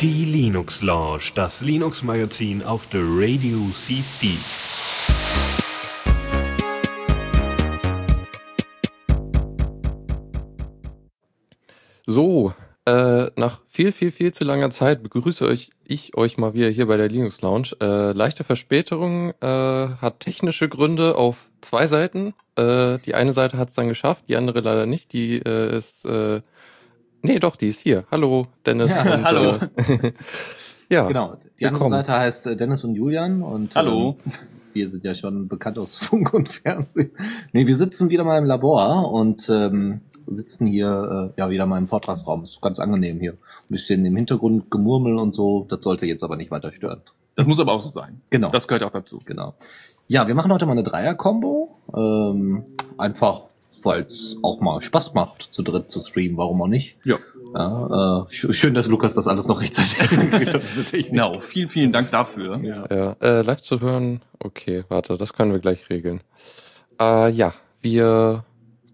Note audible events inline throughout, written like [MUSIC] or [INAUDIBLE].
Die Linux Lounge, das Linux Magazin auf der Radio CC. So, äh, nach viel, viel, viel zu langer Zeit begrüße euch ich euch mal wieder hier bei der Linux Lounge. Äh, leichte Verspätung äh, hat technische Gründe auf zwei Seiten. Äh, die eine Seite hat es dann geschafft, die andere leider nicht. Die äh, ist äh, nee, doch, die ist hier. Hallo, Dennis. Ja, und, hallo. Äh, [LAUGHS] ja, Genau. Die andere willkommen. Seite heißt äh, Dennis und Julian und Hallo. Ähm, [LAUGHS] wir sind ja schon bekannt aus [LAUGHS] Funk und Fernsehen. Nee, wir sitzen wieder mal im Labor und ähm, sitzen hier äh, ja wieder mal im Vortragsraum. Ist ganz angenehm hier. Ein bisschen im Hintergrund Gemurmel und so. Das sollte jetzt aber nicht weiter stören. Das muss aber auch so sein. Genau. Das gehört auch dazu. Genau. Ja, wir machen heute mal eine Dreier-Kombo. Ähm, einfach, weil es auch mal Spaß macht, zu dritt zu streamen. Warum auch nicht? Ja. Ja, äh, sch schön, dass Lukas das alles noch rechtzeitig. [LAUGHS] Genau. Vielen, vielen Dank dafür. Ja. Ja, äh, live zu hören, okay, warte, das können wir gleich regeln. Äh, ja, wir,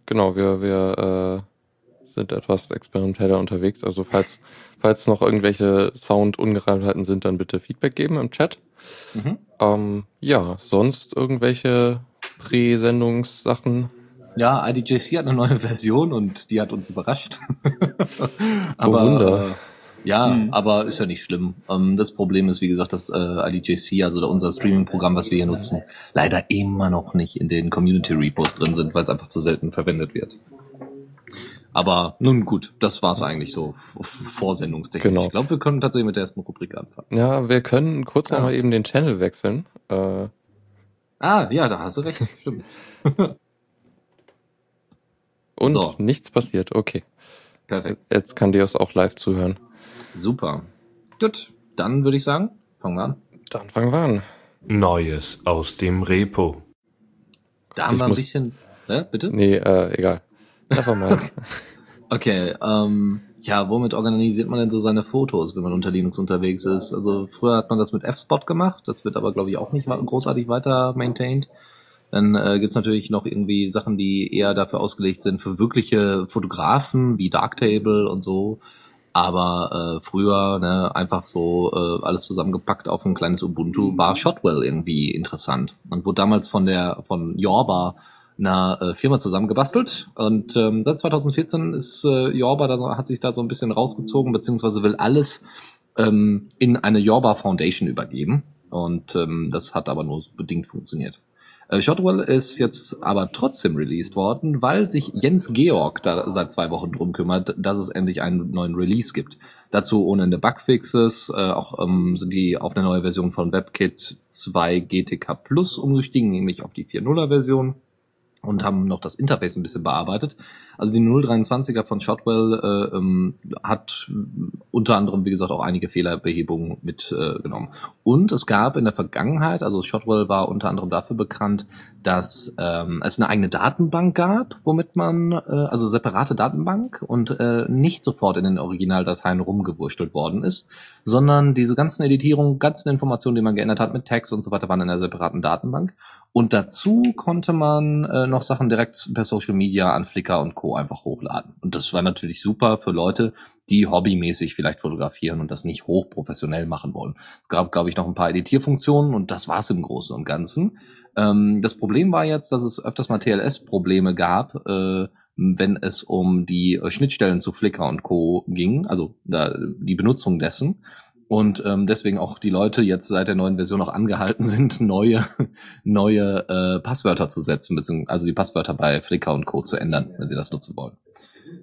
genau, wir, wir äh, sind etwas experimenteller unterwegs. Also falls, falls noch irgendwelche Sound-Ungereimtheiten sind, dann bitte Feedback geben im Chat. Mhm. Ähm, ja, sonst irgendwelche Präsendungssachen. Ja, IDJC hat eine neue Version und die hat uns überrascht. [LAUGHS] Oh, Wunder. Äh, ja, Hm. aber ist ja nicht schlimm. Ähm, das Problem ist, wie gesagt, dass äh, IDJC, also unser Streaming-Programm, was wir hier nutzen, leider immer noch nicht in den Community-Repos drin sind, weil es einfach zu selten verwendet wird. Aber nun gut, das war's eigentlich so vorsendungstechnisch. Genau. Ich glaube, wir können tatsächlich mit der ersten Rubrik anfangen. Ja, wir können kurz Ja. noch mal eben den Channel wechseln. Äh, Ah, ja, da hast du recht. [LAUGHS] Stimmt. und So. nichts passiert. Okay. Perfekt. Jetzt kann Deus auch live zuhören. Super. Gut, dann würde ich sagen, fangen wir an. Dann fangen wir an. Neues aus dem Repo. Da haben Ich wir ein bisschen. Hä, bitte? Nee, äh, egal. Nevermind. [LAUGHS] Okay, ähm, ja, womit organisiert man denn so seine Fotos, wenn man unter Linux unterwegs ist? Also früher hat man das mit F-Spot gemacht, das wird aber, glaube ich, auch nicht großartig weiter maintained. Dann äh, gibt's natürlich noch irgendwie Sachen, die eher dafür ausgelegt sind, für wirkliche Fotografen wie Darktable und so. Aber äh, früher ne, einfach so äh, alles zusammengepackt auf ein kleines Ubuntu war Shotwell irgendwie interessant. Und wurde damals von der von Yorba einer äh, Firma zusammengebastelt. Und ähm, seit 2014 ist äh, Yorba da hat sich da so ein bisschen rausgezogen beziehungsweise will alles ähm, in eine Yorba Foundation übergeben. Und ähm, das hat aber nur bedingt funktioniert. Äh, Shotwell ist jetzt aber trotzdem released worden, weil sich Jens Georg da seit zwei Wochen drum kümmert, dass es endlich einen neuen Release gibt. Dazu ohne Ende Bugfixes, äh, auch ähm, sind die auf eine neue Version von WebKit 2 GTK Plus umgestiegen, nämlich auf die 4.0er Version und haben noch das Interface ein bisschen bearbeitet. Also die 023er von Shotwell äh, ähm, hat unter anderem, wie gesagt, auch einige Fehlerbehebungen mitgenommen. Äh, und es gab in der Vergangenheit, also Shotwell war unter anderem dafür bekannt, dass ähm, es eine eigene Datenbank gab, womit man, äh, also separate Datenbank und äh, nicht sofort in den Originaldateien rumgewurschtelt worden ist, sondern diese ganzen Editierungen, ganzen Informationen, die man geändert hat mit Text und so weiter, waren in einer separaten Datenbank. Und dazu konnte man äh, noch Sachen direkt per Social Media an Flickr und Co. einfach hochladen. Und das war natürlich super für Leute, die hobbymäßig vielleicht fotografieren und das nicht hochprofessionell machen wollen. Es gab, glaube ich, noch ein paar Editierfunktionen und das war's im Großen und Ganzen. Ähm, das Problem war jetzt, dass es öfters mal TLS-Probleme gab, äh, wenn es um die äh, Schnittstellen zu Flickr und Co. ging, also da, die Benutzung dessen. Und ähm, deswegen auch die Leute jetzt seit der neuen Version auch angehalten [LAUGHS] sind, neue, neue äh, Passwörter zu setzen, beziehungsweise also die Passwörter bei Flickr und Co. zu ändern, wenn sie das nutzen wollen.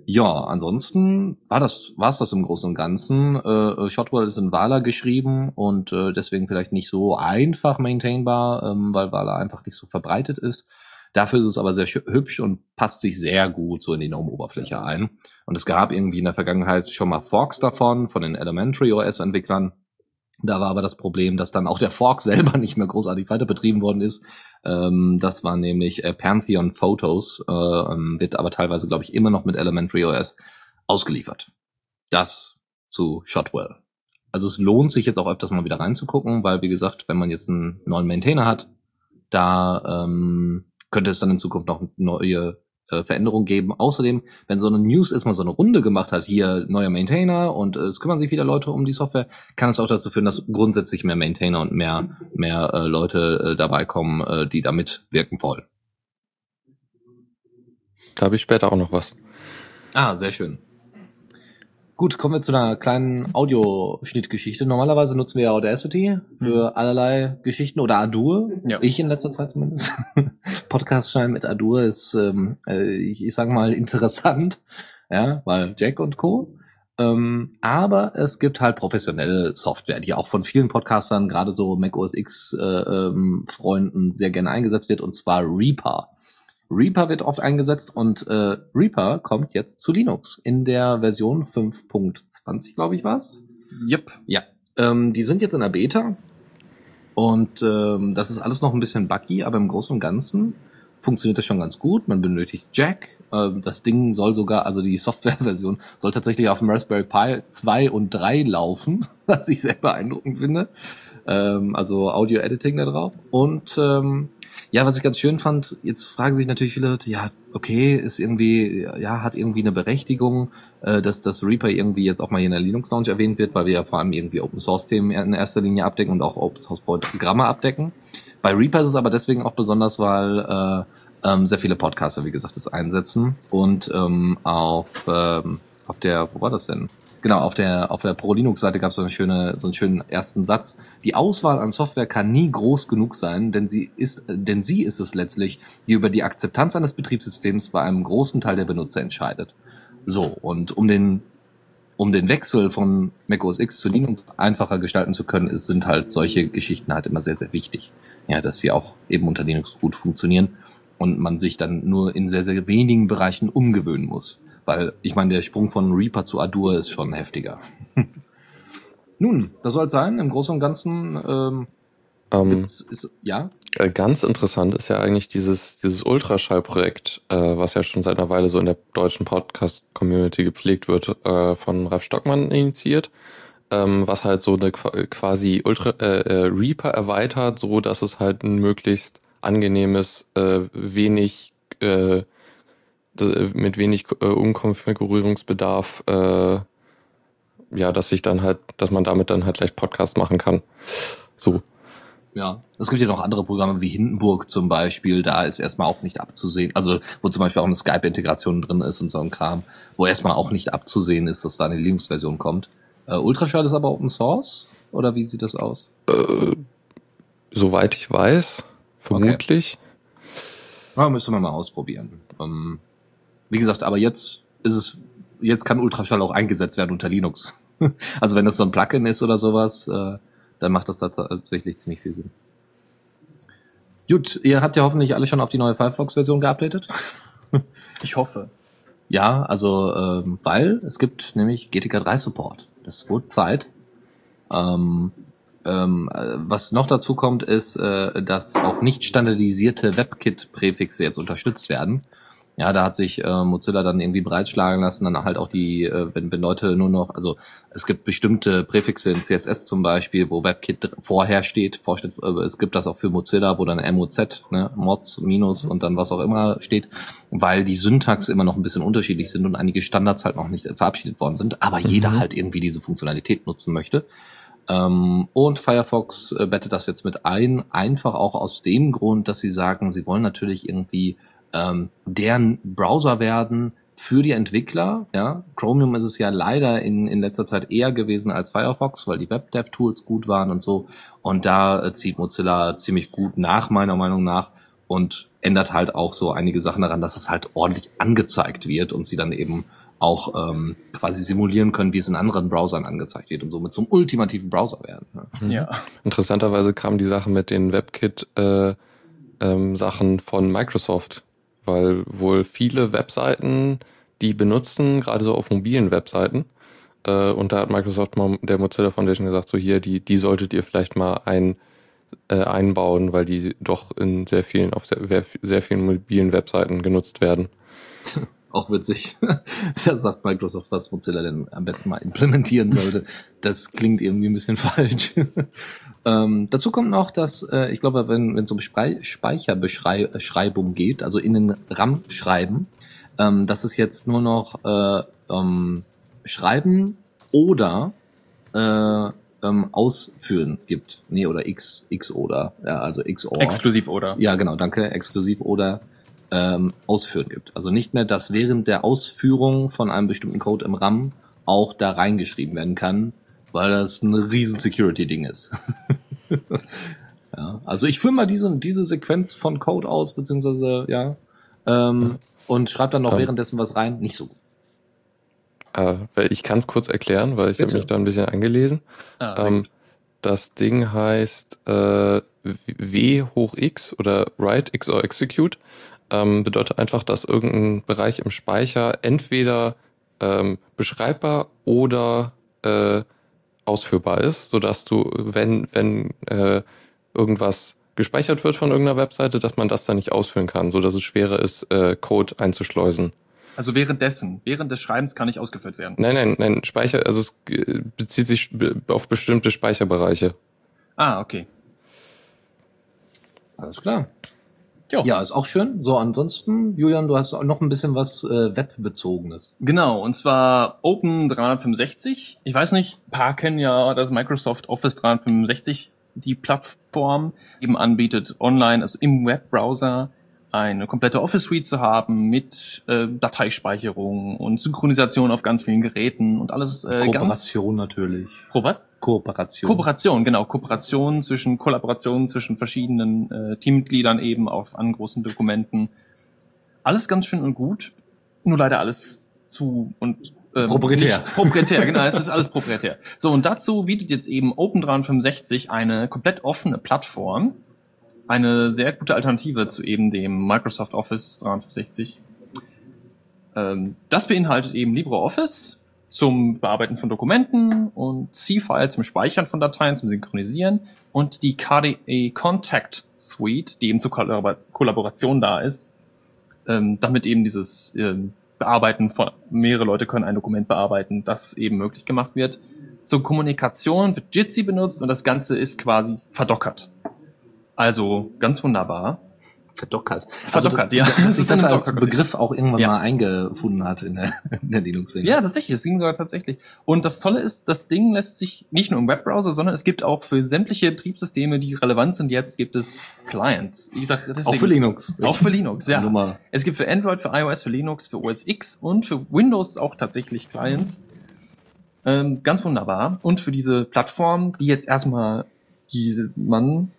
Ja, ansonsten war das war's das im Großen und Ganzen. Äh, Shotwell ist in Vala geschrieben und äh, deswegen vielleicht nicht so einfach maintainbar, ähm, weil Vala einfach nicht so verbreitet ist. Dafür ist es aber sehr hübsch und passt sich sehr gut so in die GNOME-Oberfläche ein. Und es gab irgendwie in der Vergangenheit schon mal Forks davon, von den Elementary OS-Entwicklern. Da war aber das Problem, dass dann auch der Fork [LAUGHS] selber nicht mehr großartig weiter betrieben worden ist. Ähm, das war nämlich äh, Pantheon Photos, äh, ähm, wird aber teilweise, glaube ich, immer noch mit Elementary OS ausgeliefert. Das zu Shotwell. Also es lohnt sich jetzt auch öfters mal wieder reinzugucken, weil wie gesagt, wenn man jetzt einen neuen Maintainer hat, da ähm, könnte es dann in Zukunft noch neue äh, Veränderungen geben. Außerdem, wenn so eine News erstmal so eine Runde gemacht hat, hier neuer Maintainer und äh, es kümmern sich wieder Leute um die Software, kann es auch dazu führen, dass grundsätzlich mehr Maintainer und mehr, mehr äh, Leute äh, dabei kommen, äh, die damit wirken wollen. Da habe ich später auch noch was. Ah, sehr schön. Gut, kommen wir zu einer kleinen Audioschnittgeschichte. Normalerweise nutzen wir ja Audacity für allerlei Geschichten oder Adur. Ja. Ich in letzter Zeit zumindest. Podcast schneiden mit Adur ist, ähm, äh, ich, ich sag mal, interessant. Ja, weil Jack und Co. Ähm, aber es gibt halt professionelle Software, die auch von vielen Podcastern, gerade so Mac OS X äh, ähm, sehr gerne eingesetzt wird, und zwar Reaper. Reaper wird oft eingesetzt und äh, Reaper kommt jetzt zu Linux in der Version 5.20, glaube ich, war's. Yep. Ja. Ähm, die sind jetzt in der Beta und ähm, das ist alles noch ein bisschen buggy, aber im Großen und Ganzen funktioniert das schon ganz gut. Man benötigt Jack. Ähm, das Ding soll sogar, also die [LAUGHS] Softwareversion soll tatsächlich auf dem Raspberry Pi 2 und 3 laufen, [LAUGHS] was ich sehr beeindruckend finde. Ähm, also Audio-Editing da drauf. Und ähm, ja, was ich ganz schön fand, jetzt fragen sich natürlich viele Leute, ja, okay, ist irgendwie, ja, hat irgendwie eine Berechtigung, äh, dass das Reaper irgendwie jetzt auch mal hier in der Linux Lounge erwähnt wird, weil wir ja vor allem irgendwie Open Source Themen in erster Linie abdecken und auch Open Source Programme abdecken. Bei Reaper ist es aber deswegen auch besonders, weil äh, ähm, sehr viele Podcaster, wie gesagt, das einsetzen und ähm, auf ähm, auf der, wo war das denn? Genau, auf der auf der Pro Linux Seite gab es so eine schöne so einen schönen ersten Satz. Die Auswahl an Software kann nie groß genug sein, denn sie ist denn sie ist es letztlich, die über die Akzeptanz eines Betriebssystems bei einem großen Teil der Benutzer entscheidet. So, und um den um den Wechsel von Mac OS X zu Linux einfacher gestalten zu können, ist, sind halt solche Geschichten halt immer sehr, sehr wichtig. Ja, dass sie auch eben unter Linux gut funktionieren und man sich dann nur in sehr, sehr wenigen Bereichen umgewöhnen muss. Weil ich meine, der Sprung von Reaper zu Adur ist schon heftiger. [LAUGHS] Nun, das soll es sein. Im Großen und Ganzen ähm, Ähm, ist, ja. äh, ganz interessant ist ja eigentlich dieses, dieses Ultraschall-Projekt, äh, was ja schon seit einer Weile so in der deutschen Podcast-Community gepflegt wird, äh, von Ralf Stockmann initiiert, ähm, was halt so eine Qua- quasi Ultra äh, äh, Reaper erweitert, so dass es halt ein möglichst angenehmes, äh, wenig äh, mit wenig äh, Umkonfigurierungsbedarf, äh, ja, dass sich dann halt, dass man damit dann halt leicht Podcast machen kann. So. Ja, es gibt ja noch andere Programme wie Hindenburg zum Beispiel, da ist erstmal auch nicht abzusehen, also wo zum Beispiel auch eine Skype-Integration drin ist und so ein Kram, wo erstmal auch nicht abzusehen ist, dass da eine Linux-Version kommt. Äh, Ultraschall ist aber Open Source? Oder wie sieht das aus? Äh, soweit ich weiß, vermutlich. Ja, müsste man mal ausprobieren. Ähm, wie gesagt, aber jetzt ist es, jetzt kann Ultraschall auch eingesetzt werden unter Linux. [LAUGHS] also wenn das so ein Plugin ist oder sowas, äh, dann macht das tatsächlich ziemlich viel Sinn. Gut, ihr habt ja hoffentlich alle schon auf die neue Firefox-Version geupdatet. [LAUGHS] Ich hoffe. Ja, also, ähm, weil es gibt nämlich GTK 3 Support. Das wurde Zeit. Ähm, ähm, äh, was noch dazu kommt, ist, äh, dass auch nicht standardisierte WebKit-Präfixe jetzt unterstützt werden. Ja, da hat sich äh, Mozilla dann irgendwie bereitschlagen lassen, dann halt auch die, äh, wenn, wenn Leute nur noch, also es gibt bestimmte Präfixe in CSS zum Beispiel, wo WebKit vorher steht, vorsteht, äh, es gibt das auch für Mozilla, wo dann MOZ, ne, Mods, Minus und dann was auch immer steht, weil die Syntax immer noch ein bisschen unterschiedlich sind und einige Standards halt noch nicht verabschiedet worden sind, aber jeder Mhm. halt irgendwie diese Funktionalität nutzen möchte. Ähm, und Firefox äh, bettet das jetzt mit ein, einfach auch aus dem Grund, dass sie sagen, sie wollen natürlich irgendwie ähm, deren Browser werden für die Entwickler. Ja, Chromium ist es ja leider in, in letzter Zeit eher gewesen als Firefox, weil die WebDev-Tools gut waren und so. Und da äh, zieht Mozilla ziemlich gut nach, meiner Meinung nach, und ändert halt auch so einige Sachen daran, dass es halt ordentlich angezeigt wird und sie dann eben auch ähm, quasi simulieren können, wie es in anderen Browsern angezeigt wird und somit zum ultimativen Browser werden. Ja. Mhm. Ja. Interessanterweise kam die Sache mit den WebKit-Sachen äh, ähm, Sachen von Microsoft, weil wohl viele Webseiten, die benutzen, gerade so auf mobilen Webseiten, äh, und da hat Microsoft mal der Mozilla Foundation gesagt, so hier, die, die solltet ihr vielleicht mal ein, äh, einbauen, weil die doch in sehr vielen, auf sehr, sehr vielen mobilen Webseiten genutzt werden. [LAUGHS] Auch witzig. [LAUGHS] da sagt Microsoft, was Mozilla denn am besten mal implementieren sollte. Das klingt irgendwie ein bisschen [LAUGHS] falsch. Ähm, dazu kommt noch, dass äh, ich glaube, wenn es um Spei Speicherbeschreibung geht, also in den RAM schreiben, ähm, dass es jetzt nur noch äh, ähm, Schreiben oder äh, ähm, Ausführen gibt. Nee, oder X, X oder, ja, also X or. Exklusiv oder? Ja, genau, danke, exklusiv oder ähm, Ausführen gibt. Also nicht mehr, dass während der Ausführung von einem bestimmten Code im RAM auch da reingeschrieben werden kann, weil das ein riesen Security-Ding ist. [LAUGHS] ja, also ich führe mal diese, diese Sequenz von Code aus, beziehungsweise, ja, ähm, und schreibe dann noch Ähm. währenddessen was rein. Nicht so gut. Äh, ich kann es kurz erklären, weil ich habe mich da ein bisschen eingelesen. Ah, Ähm, das Ding heißt äh, W hoch X oder Write X or Execute. Ähm, bedeutet einfach, dass irgendein Bereich im Speicher entweder ähm, beschreibbar oder äh, ausführbar ist, sodass du, wenn, wenn äh, irgendwas gespeichert wird von irgendeiner Webseite, dass man das dann nicht ausführen kann, sodass es schwerer ist, äh, Code einzuschleusen. Also währenddessen, während des Schreibens kann nicht ausgeführt werden. Nein, nein, nein, Speicher, also es äh, bezieht sich auf bestimmte Speicherbereiche. Ah, okay. Alles klar. Jo. Ja, ist auch schön. So, ansonsten, Julian, du hast noch ein bisschen was äh, Webbezogenes. Genau, und zwar Open 365. Ich weiß nicht, ein paar kennen ja das Microsoft Office 365, die Plattform eben anbietet, online, also im Webbrowser, eine komplette Office Suite zu haben mit äh, Dateispeicherung und Synchronisation auf ganz vielen Geräten und alles äh, ganz... Kooperation natürlich. Pro was? Kooperation. Kooperation, genau. Kooperation zwischen, Kollaboration zwischen verschiedenen äh, Teammitgliedern eben auf an großen Dokumenten. Alles ganz schön und gut. Nur leider alles zu und ähm, Proprietär. Nicht proprietär, genau. Es ist alles proprietär. So, und dazu bietet jetzt eben Open365 eine komplett offene Plattform. Eine sehr gute Alternative zu eben dem Microsoft Office 365. Ähm, das beinhaltet eben LibreOffice zum Bearbeiten von Dokumenten und C-File zum Speichern von Dateien, zum Synchronisieren und die KDE Contact Suite, die eben zur Kollabor Kollaboration da ist, ähm, damit eben dieses ähm, Bearbeiten von mehrere Leute können ein Dokument bearbeiten, das eben möglich gemacht wird. Zur Kommunikation wird Jitsi benutzt und das Ganze ist quasi verdockert. Also ganz wunderbar. Verdockert. Verdockert, also, ja. Dass Das [LAUGHS] ist das eine als Begriff auch irgendwann Ja. mal eingefunden hat in der, [LAUGHS] in der Linux-Szene. Ja, tatsächlich, das ging sogar tatsächlich. Und das Tolle ist, das Ding lässt sich nicht nur im Webbrowser, sondern es gibt auch für sämtliche Betriebssysteme, die relevant sind jetzt, gibt es Clients. Wie gesagt, deswegen, auch für Linux. Auch für Linux, ja. Nur mal. Es gibt für Android, für iOS, für Linux, für OS X und für Windows auch tatsächlich Clients. Ähm, ganz wunderbar. Und für diese Plattform, die jetzt erstmal diese man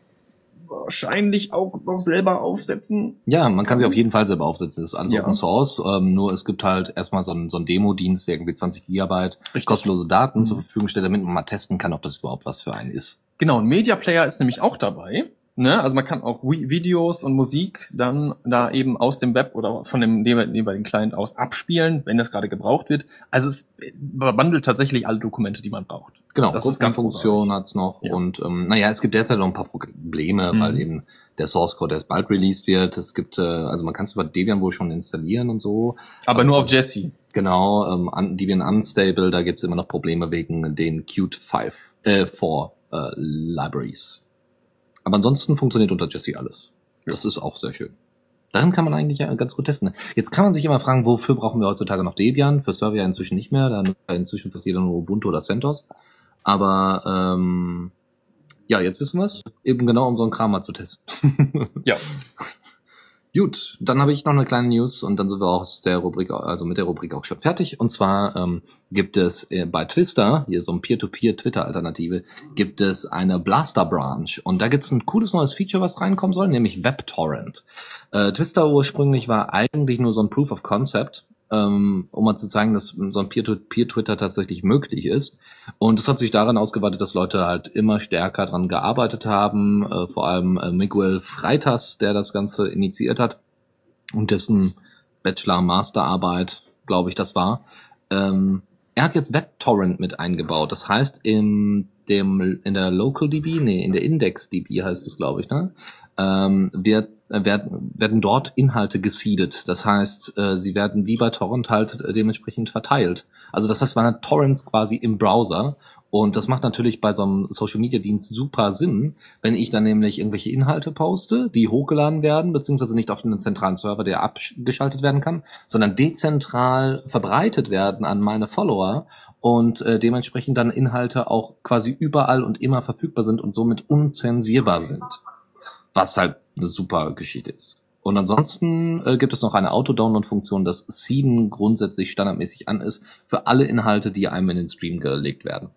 wahrscheinlich auch noch selber aufsetzen. Ja, man kann sie auf jeden Fall selber aufsetzen. Das ist alles Ja. Open Source. Ähm, nur es gibt halt erstmal so einen, so einen Demo-Dienst, der irgendwie 20 Gigabyte Richtig. kostenlose Daten Mhm. zur Verfügung stellt, damit man mal testen kann, ob das überhaupt was für einen ist. Genau, ein Media Player ist nämlich auch dabei. Ne? Also man kann auch Vi- Videos und Musik dann da eben aus dem Web oder von dem jeweil- jeweiligen Client aus abspielen, wenn das gerade gebraucht wird. Also es bundelt tatsächlich alle Dokumente, die man braucht. Genau, Das ist ganz Funktion hat's noch. Ja. Und ähm, naja, es gibt derzeit noch ein paar Probleme, Mhm. weil eben der Source Code erst bald released wird. Es gibt, äh, also man kann es über Debian wohl schon installieren und so. Aber nur auf Jesse. Genau, ähm, un- Debian Unstable, da gibt's immer noch Probleme wegen den Qt 5, äh, 4 äh, Libraries. Aber ansonsten funktioniert unter Jesse alles. Das ist auch sehr schön. Darin kann man eigentlich ja ganz gut testen. Jetzt kann man sich immer fragen, wofür brauchen wir heutzutage noch Debian? Für Server ja inzwischen nicht mehr, da nutzt ja inzwischen fast jeder nur Ubuntu oder CentOS. Aber ähm, ja, jetzt wissen wir es. Eben genau, um so einen Kram mal zu testen. Ja. [LAUGHS] Gut, dann habe ich noch eine kleine News und dann sind wir auch aus der Rubrik, also mit der Rubrik auch schon fertig. Und zwar ähm, gibt es äh, bei Twister, hier so ein Peer-to-Peer-Twitter-Alternative, gibt es eine Blaster-Branch. Und da gibt es ein cooles neues Feature, was reinkommen soll, nämlich WebTorrent. Äh, Twister ursprünglich war eigentlich nur so ein Proof of Concept, ähm, um mal zu zeigen, dass so ein Peer-to-Peer-Twitter tatsächlich möglich ist. Und es hat sich daran ausgeweitet, dass Leute halt immer stärker dran gearbeitet haben, äh, vor allem äh, Miguel Freitas, der das Ganze initiiert hat und dessen Bachelor-Masterarbeit, glaube ich, das war. Ähm, er hat jetzt WebTorrent mit eingebaut. Das heißt, in dem in der LocalDB, nee, in der IndexDB heißt es, glaube ich, ne? Ähm, wird, werden, werden dort Inhalte gesiedet. Das heißt, äh, sie werden wie bei Torrent halt äh, dementsprechend verteilt. Also das heißt, man hat Torrents quasi im Browser Und das macht natürlich bei so einem Social Media Dienst super Sinn, wenn ich dann nämlich irgendwelche Inhalte poste, die hochgeladen werden, beziehungsweise nicht auf einen zentralen Server, der abgeschaltet werden kann, sondern dezentral verbreitet werden an meine Follower und äh, dementsprechend dann Inhalte auch quasi überall und immer verfügbar sind und somit unzensierbar sind. Was halt eine super Geschichte ist. Und ansonsten äh, gibt es noch eine Auto-Download-Funktion, dass Seeden grundsätzlich standardmäßig an ist für alle Inhalte, die einem in den Stream gelegt werden.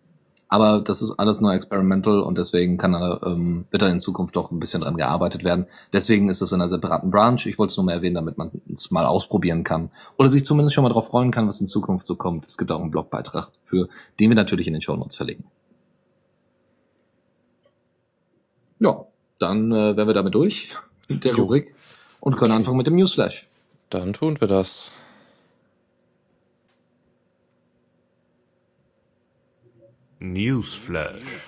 Aber das ist alles nur experimental und deswegen kann da, ähm, wird da in Zukunft doch ein bisschen dran gearbeitet werden. Deswegen ist es in einer separaten Branch. Ich wollte es nur mal erwähnen, damit man es mal ausprobieren kann. Oder sich zumindest schon mal darauf freuen kann, was in Zukunft so kommt. Es gibt auch einen Blogbeitrag für, den wir natürlich in den Show Notes verlegen. Ja, dann äh, wären wir damit durch [LAUGHS] mit der. Rubrik und können anfangen mit dem Newsflash. Dann tun wir das. Newsflash.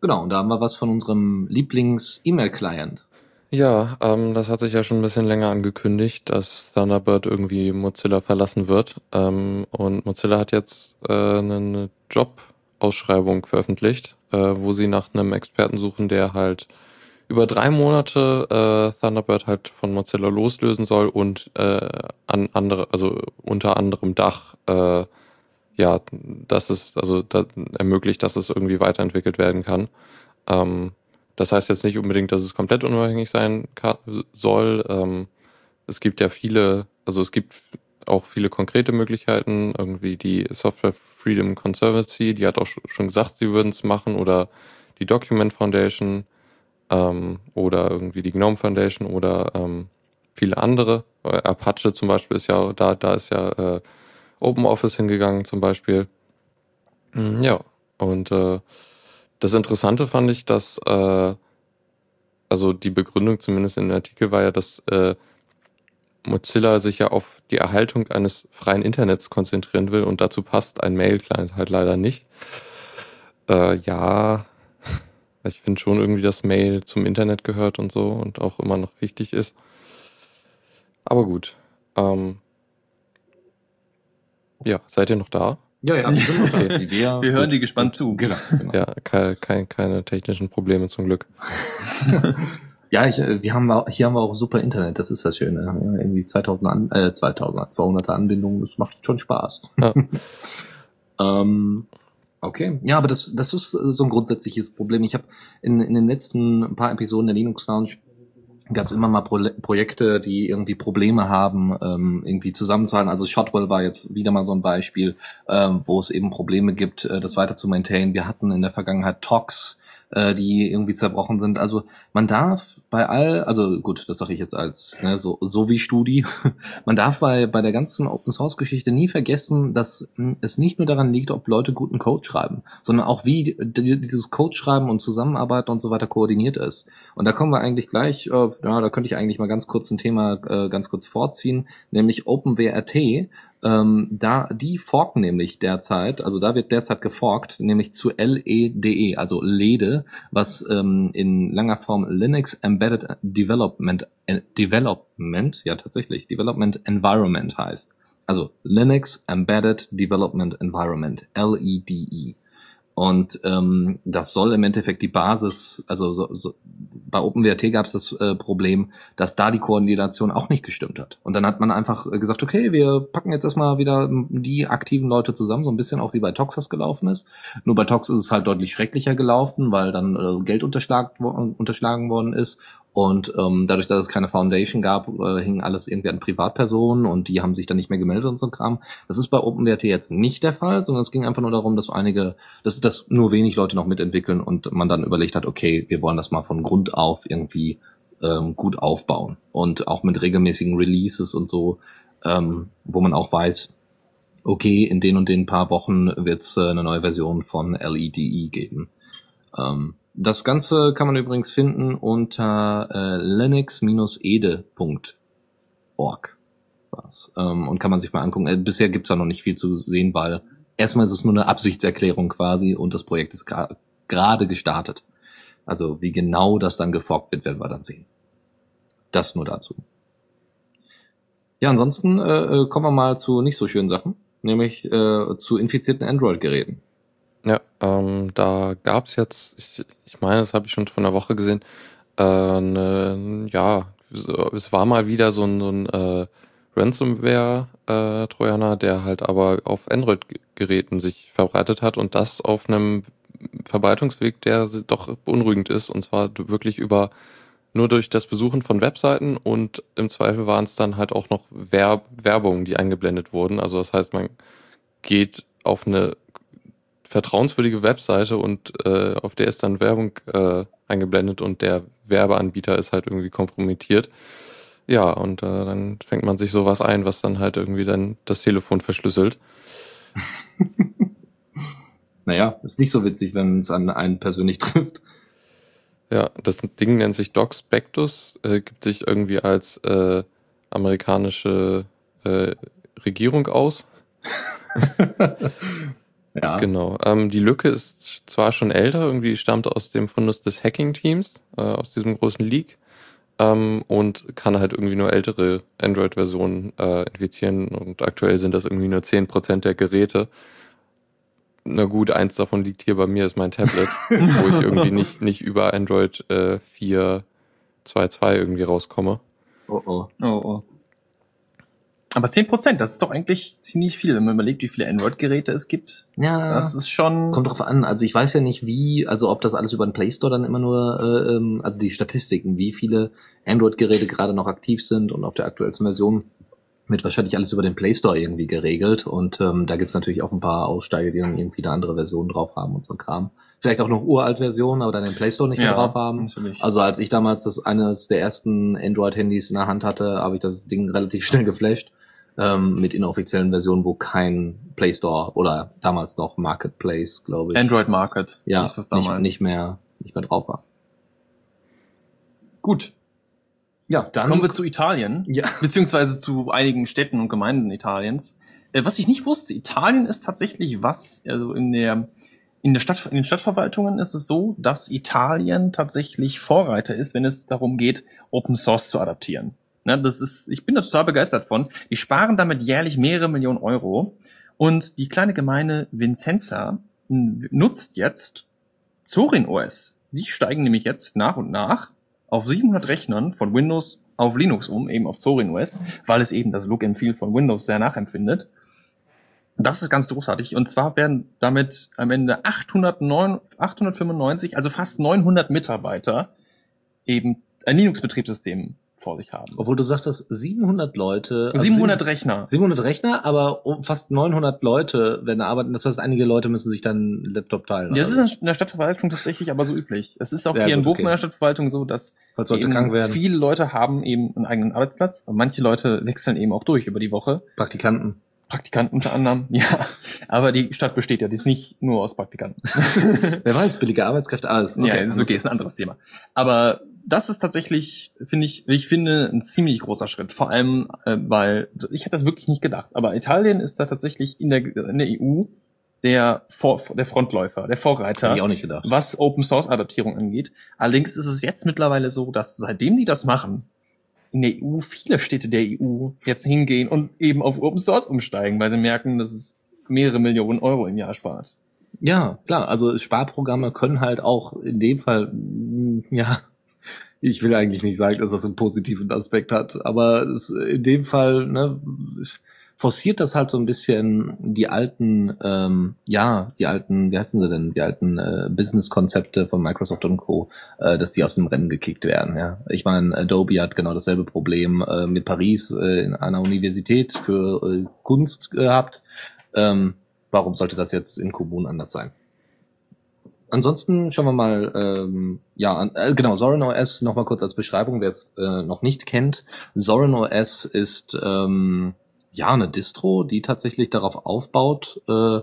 Genau, und da haben wir was von unserem Lieblings-E-Mail-Client. Ja, ähm, das hat sich ja schon ein bisschen länger angekündigt, dass Thunderbird irgendwie Mozilla verlassen wird. Ähm, und Mozilla hat jetzt äh, eine Jobausschreibung veröffentlicht, äh, wo sie nach einem Experten suchen, der halt über drei Monate äh, Thunderbird halt von Mozilla loslösen soll und äh, an andere, also unter anderem Dach, äh, ja, dass es also da, ermöglicht, dass es irgendwie weiterentwickelt werden kann. Ähm, das heißt jetzt nicht unbedingt, dass es komplett unabhängig sein kann, soll. Ähm, es gibt ja viele, also es gibt auch viele konkrete Möglichkeiten, irgendwie die Software Freedom Conservancy, die hat auch sch- schon gesagt, sie würden es machen, oder die Document Foundation ähm, oder irgendwie die GNOME Foundation oder ähm, viele andere. Äh, Apache zum Beispiel ist ja, da, da ist ja äh, OpenOffice hingegangen zum Beispiel. Mm, Ja, und äh, das Interessante fand ich, dass äh, also die Begründung zumindest in dem Artikel war ja, dass äh, Mozilla sich ja auf die Erhaltung eines freien Internets konzentrieren will und dazu passt ein Mail-Client halt leider nicht. Äh, ja, ich finde schon irgendwie, dass Mail zum Internet gehört und so und auch immer noch wichtig ist. Aber gut. Ähm, ja, seid ihr noch da? Ja, ja, wir sind noch da. Okay. Wir, Wir hören dir gespannt zu. Genau, genau. Ja, keine, keine, keine technischen Probleme zum Glück. [LAUGHS] Ja, ich, äh, wir haben hier haben wir auch super Internet, das ist das Schöne. Ja, irgendwie 2000 an, äh, 2000, 200er Anbindungen, das macht schon Spaß. Ja. [LAUGHS] ähm, okay, ja, aber das, das ist äh, so ein grundsätzliches Problem. Ich habe in, in den letzten paar Episoden der Linux Lounge gab es immer mal Pro Projekte, die irgendwie Probleme haben, ähm, irgendwie zusammenzuhalten. Also Shotwell war jetzt wieder mal so ein Beispiel, ähm, wo es eben Probleme gibt, äh, das weiter zu maintainen. Wir hatten in der Vergangenheit Tox, äh, die irgendwie zerbrochen sind. Also man darf bei all, also gut, das sage ich jetzt als ne, so, so wie Studi, [LAUGHS] man darf bei, bei der ganzen Open Source Geschichte nie vergessen, dass mh, es nicht nur daran liegt, ob Leute guten Code schreiben, sondern auch wie die- dieses Code schreiben und Zusammenarbeiten und so weiter koordiniert ist. Und da kommen wir eigentlich gleich, äh, ja, da könnte ich eigentlich mal ganz kurz ein Thema äh, ganz kurz vorziehen, nämlich OpenWRT. Ähm, da die forken nämlich derzeit, also da wird derzeit geforkt, nämlich zu LEDE, also LEDE, was ähm, in langer Form Linux Embedded Development äh, Development, ja tatsächlich, Development Environment heißt. Also Linux Embedded Development Environment, LEDE. Und ähm, das soll im Endeffekt die Basis, also so, so, bei OpenWRT gab es das äh, Problem, dass da die Koordination auch nicht gestimmt hat. Und dann hat man einfach äh, gesagt, okay, wir packen jetzt erstmal wieder die aktiven Leute zusammen, so ein bisschen auch wie bei Tox das gelaufen ist. Nur bei Tox ist es halt deutlich schrecklicher gelaufen, weil dann äh, Geld unterschlagen worden ist. Und ähm, dadurch, dass es keine Foundation gab, äh, hing alles irgendwie an Privatpersonen und die haben sich dann nicht mehr gemeldet und so ein Kram. Das ist bei OpenWRT jetzt nicht der Fall, sondern es ging einfach nur darum, dass einige, dass, dass nur wenig Leute noch mitentwickeln und man dann überlegt hat, okay, wir wollen das mal von Grund auf irgendwie ähm, gut aufbauen. Und auch mit regelmäßigen Releases und so, ähm, wo man auch weiß, okay, in den und den paar Wochen wird es äh, eine neue Version von LEDE geben. Ähm, das Ganze kann man übrigens finden unter äh, linux-ede.org. Ähm, und kann man sich mal angucken. Äh, bisher gibt's da noch nicht viel zu sehen, weil erstmal ist es nur eine Absichtserklärung quasi und das Projekt ist gerade gestartet. Also wie genau das dann geforkt wird, werden wir dann sehen. Das nur dazu. Ja, ansonsten äh, äh, kommen wir mal zu nicht so schönen Sachen. nämlich äh, zu infizierten Android-Geräten. Ja, ähm, da gab's jetzt, ich, ich meine, das habe ich schon vor einer Woche gesehen, äh, ne, ja, so, es war mal wieder so ein, so ein äh, Ransomware-Trojaner, der halt aber auf Android-Geräten sich verbreitet hat und das auf einem Verbreitungsweg, der doch beunruhigend ist, und zwar wirklich über nur durch das Besuchen von Webseiten und im Zweifel waren es dann halt auch noch Werb Werbungen, die eingeblendet wurden. Also das heißt, man geht auf eine vertrauenswürdige Webseite und äh, auf der ist dann Werbung äh, eingeblendet und der Werbeanbieter ist halt irgendwie kompromittiert. Ja, und äh, dann fängt man sich sowas ein, was dann halt irgendwie dann das Telefon verschlüsselt. [LAUGHS] naja, ist nicht so witzig, wenn es an einen persönlich [LAUGHS] trifft. Ja, das Ding nennt sich Doc Spectus, äh, gibt sich irgendwie als äh, amerikanische äh, Regierung aus. [LAUGHS] ja. Genau. Ähm, die Lücke ist zwar schon älter, irgendwie stammt aus dem Fundus des Hacking-Teams, äh, aus diesem großen Leak, ähm, und kann halt irgendwie nur ältere Android-Versionen äh, infizieren und aktuell sind das irgendwie nur zehn Prozent der Geräte na gut, eins davon liegt hier bei mir, ist mein Tablet, [LAUGHS] wo ich irgendwie nicht, nicht über Android äh, 4.2.2 irgendwie rauskomme. Oh oh. Oh oh. Aber 10%, das ist doch eigentlich ziemlich viel, wenn man überlegt, wie viele Android-Geräte es gibt. Ja. Das ist schon. Kommt drauf an. Also ich weiß ja nicht, wie, also ob das alles über den Play Store dann immer nur, äh, ähm, also die Statistiken, wie viele Android-Geräte gerade noch aktiv sind und auf der aktuellsten Version wird wahrscheinlich alles über den Play Store irgendwie geregelt und ähm, da gibt's natürlich auch ein paar Aussteiger, die dann irgendwie eine andere Version drauf haben und so ein Kram. Vielleicht auch noch uralt Versionen, aber dann den Play Store nicht mehr drauf haben. Natürlich. Also als ich damals das eines der ersten Android-Handys in der Hand hatte, habe ich das Ding relativ schnell geflasht ähm, mit inoffiziellen Versionen, wo kein Play Store oder damals noch Marketplace, glaube ich. Android Market. Ja, ist das damals. Nicht, nicht mehr nicht mehr drauf war. Gut, ja, dann kommen wir zu Italien, ja. [LAUGHS] beziehungsweise zu einigen Städten und Gemeinden Italiens. Äh, was ich nicht wusste, Italien ist tatsächlich was, also in der in der Stadt, in den Stadtverwaltungen ist es so, dass Italien tatsächlich Vorreiter ist, wenn es darum geht, Open Source zu adaptieren. Ne, das ist, ich bin da total begeistert von. Die sparen damit jährlich mehrere Millionen Euro. Und die kleine Gemeinde Vincenza nutzt jetzt Zorin OS. Die steigen nämlich jetzt nach und nach auf 700 Rechnern von Windows auf Linux um, eben auf Zorin OS, weil es eben das Look and Feel von Windows sehr nachempfindet. Das ist ganz großartig. Und zwar werden damit am Ende 809, 895, also fast 900 Mitarbeiter eben ein Linux-Betriebssystem vor sich haben. Obwohl du sagtest, 700 Leute. Also 700 Rechner. 700 Rechner, aber fast 900 Leute werden arbeiten. Das heißt, einige Leute müssen sich dann einen Laptop teilen. Das also. ist in der Stadtverwaltung tatsächlich aber so üblich. Es ist auch ja, hier gut, in Bochum okay. in der Stadtverwaltung so, dass viele Leute haben eben einen eigenen Arbeitsplatz. Und manche Leute wechseln eben auch durch über die Woche. Praktikanten. Praktikanten unter anderem, [LAUGHS] ja. Aber die Stadt besteht ja, die ist nicht nur aus Praktikanten. [LAUGHS] Wer weiß, billige Arbeitskräfte, alles. Okay, ja, ist okay, ist ein anderes Thema. Aber das ist tatsächlich, finde ich, ich finde, ein ziemlich großer Schritt. Vor allem, äh, weil ich hätte das wirklich nicht gedacht. Aber Italien ist da tatsächlich in der, in der EU der, Vor der Frontläufer, der Vorreiter, Hätte ich auch nicht gedacht. was Open Source Adaptierung angeht. Allerdings ist es jetzt mittlerweile so, dass seitdem die das machen, in der EU viele Städte der EU jetzt hingehen und eben auf Open Source umsteigen, weil sie merken, dass es mehrere Millionen Euro im Jahr spart. Ja, klar. Also Sparprogramme können halt auch in dem Fall, ja, ich will eigentlich nicht sagen, dass das einen positiven Aspekt hat, aber es, in dem Fall ne, forciert das halt so ein bisschen die alten, ähm, ja, die alten, wie heißen sie denn, die alten äh, Business-Konzepte von Microsoft und Co., äh, dass die aus dem Rennen gekickt werden. Ja, ich meine, Adobe hat genau dasselbe Problem äh, mit Paris äh, in einer Universität für äh, Kunst gehabt. Ähm, warum sollte das jetzt in Kommunen anders sein? Ansonsten schauen wir mal, ähm, ja, äh, genau, Zorin OS nochmal kurz als Beschreibung, wer es äh, noch nicht kennt. Zorin OS ist ähm, ja eine Distro, die tatsächlich darauf aufbaut, äh, äh,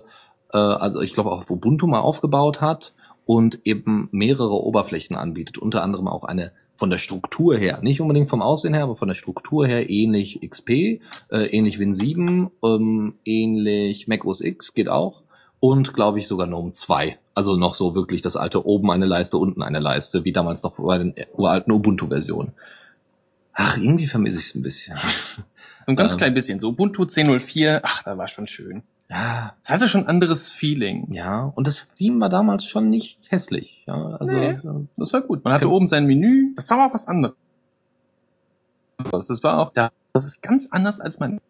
also ich glaube auch auf Ubuntu mal aufgebaut hat und eben mehrere Oberflächen anbietet, unter anderem auch eine von der Struktur her, nicht unbedingt vom Aussehen her, aber von der Struktur her ähnlich XP, äh, ähnlich Win 7, ähm, ähnlich Mac OS X geht auch und glaube ich sogar GNOME 2. Also noch so wirklich das alte oben eine Leiste, unten eine Leiste, wie damals noch bei den uralten Ubuntu-Versionen. Ach, irgendwie vermisse ich es ein bisschen. [LAUGHS] So ein ganz Ähm, klein bisschen. So Ubuntu 10.04, ach, da war schon schön. Ja, Es hatte schon ein anderes Feeling. ja. Und das Theme war damals schon nicht hässlich. Ja, also Nee. Das war gut. Man hatte oben sein Menü. Das war auch was anderes. Das war auch da. Das ist ganz anders als man.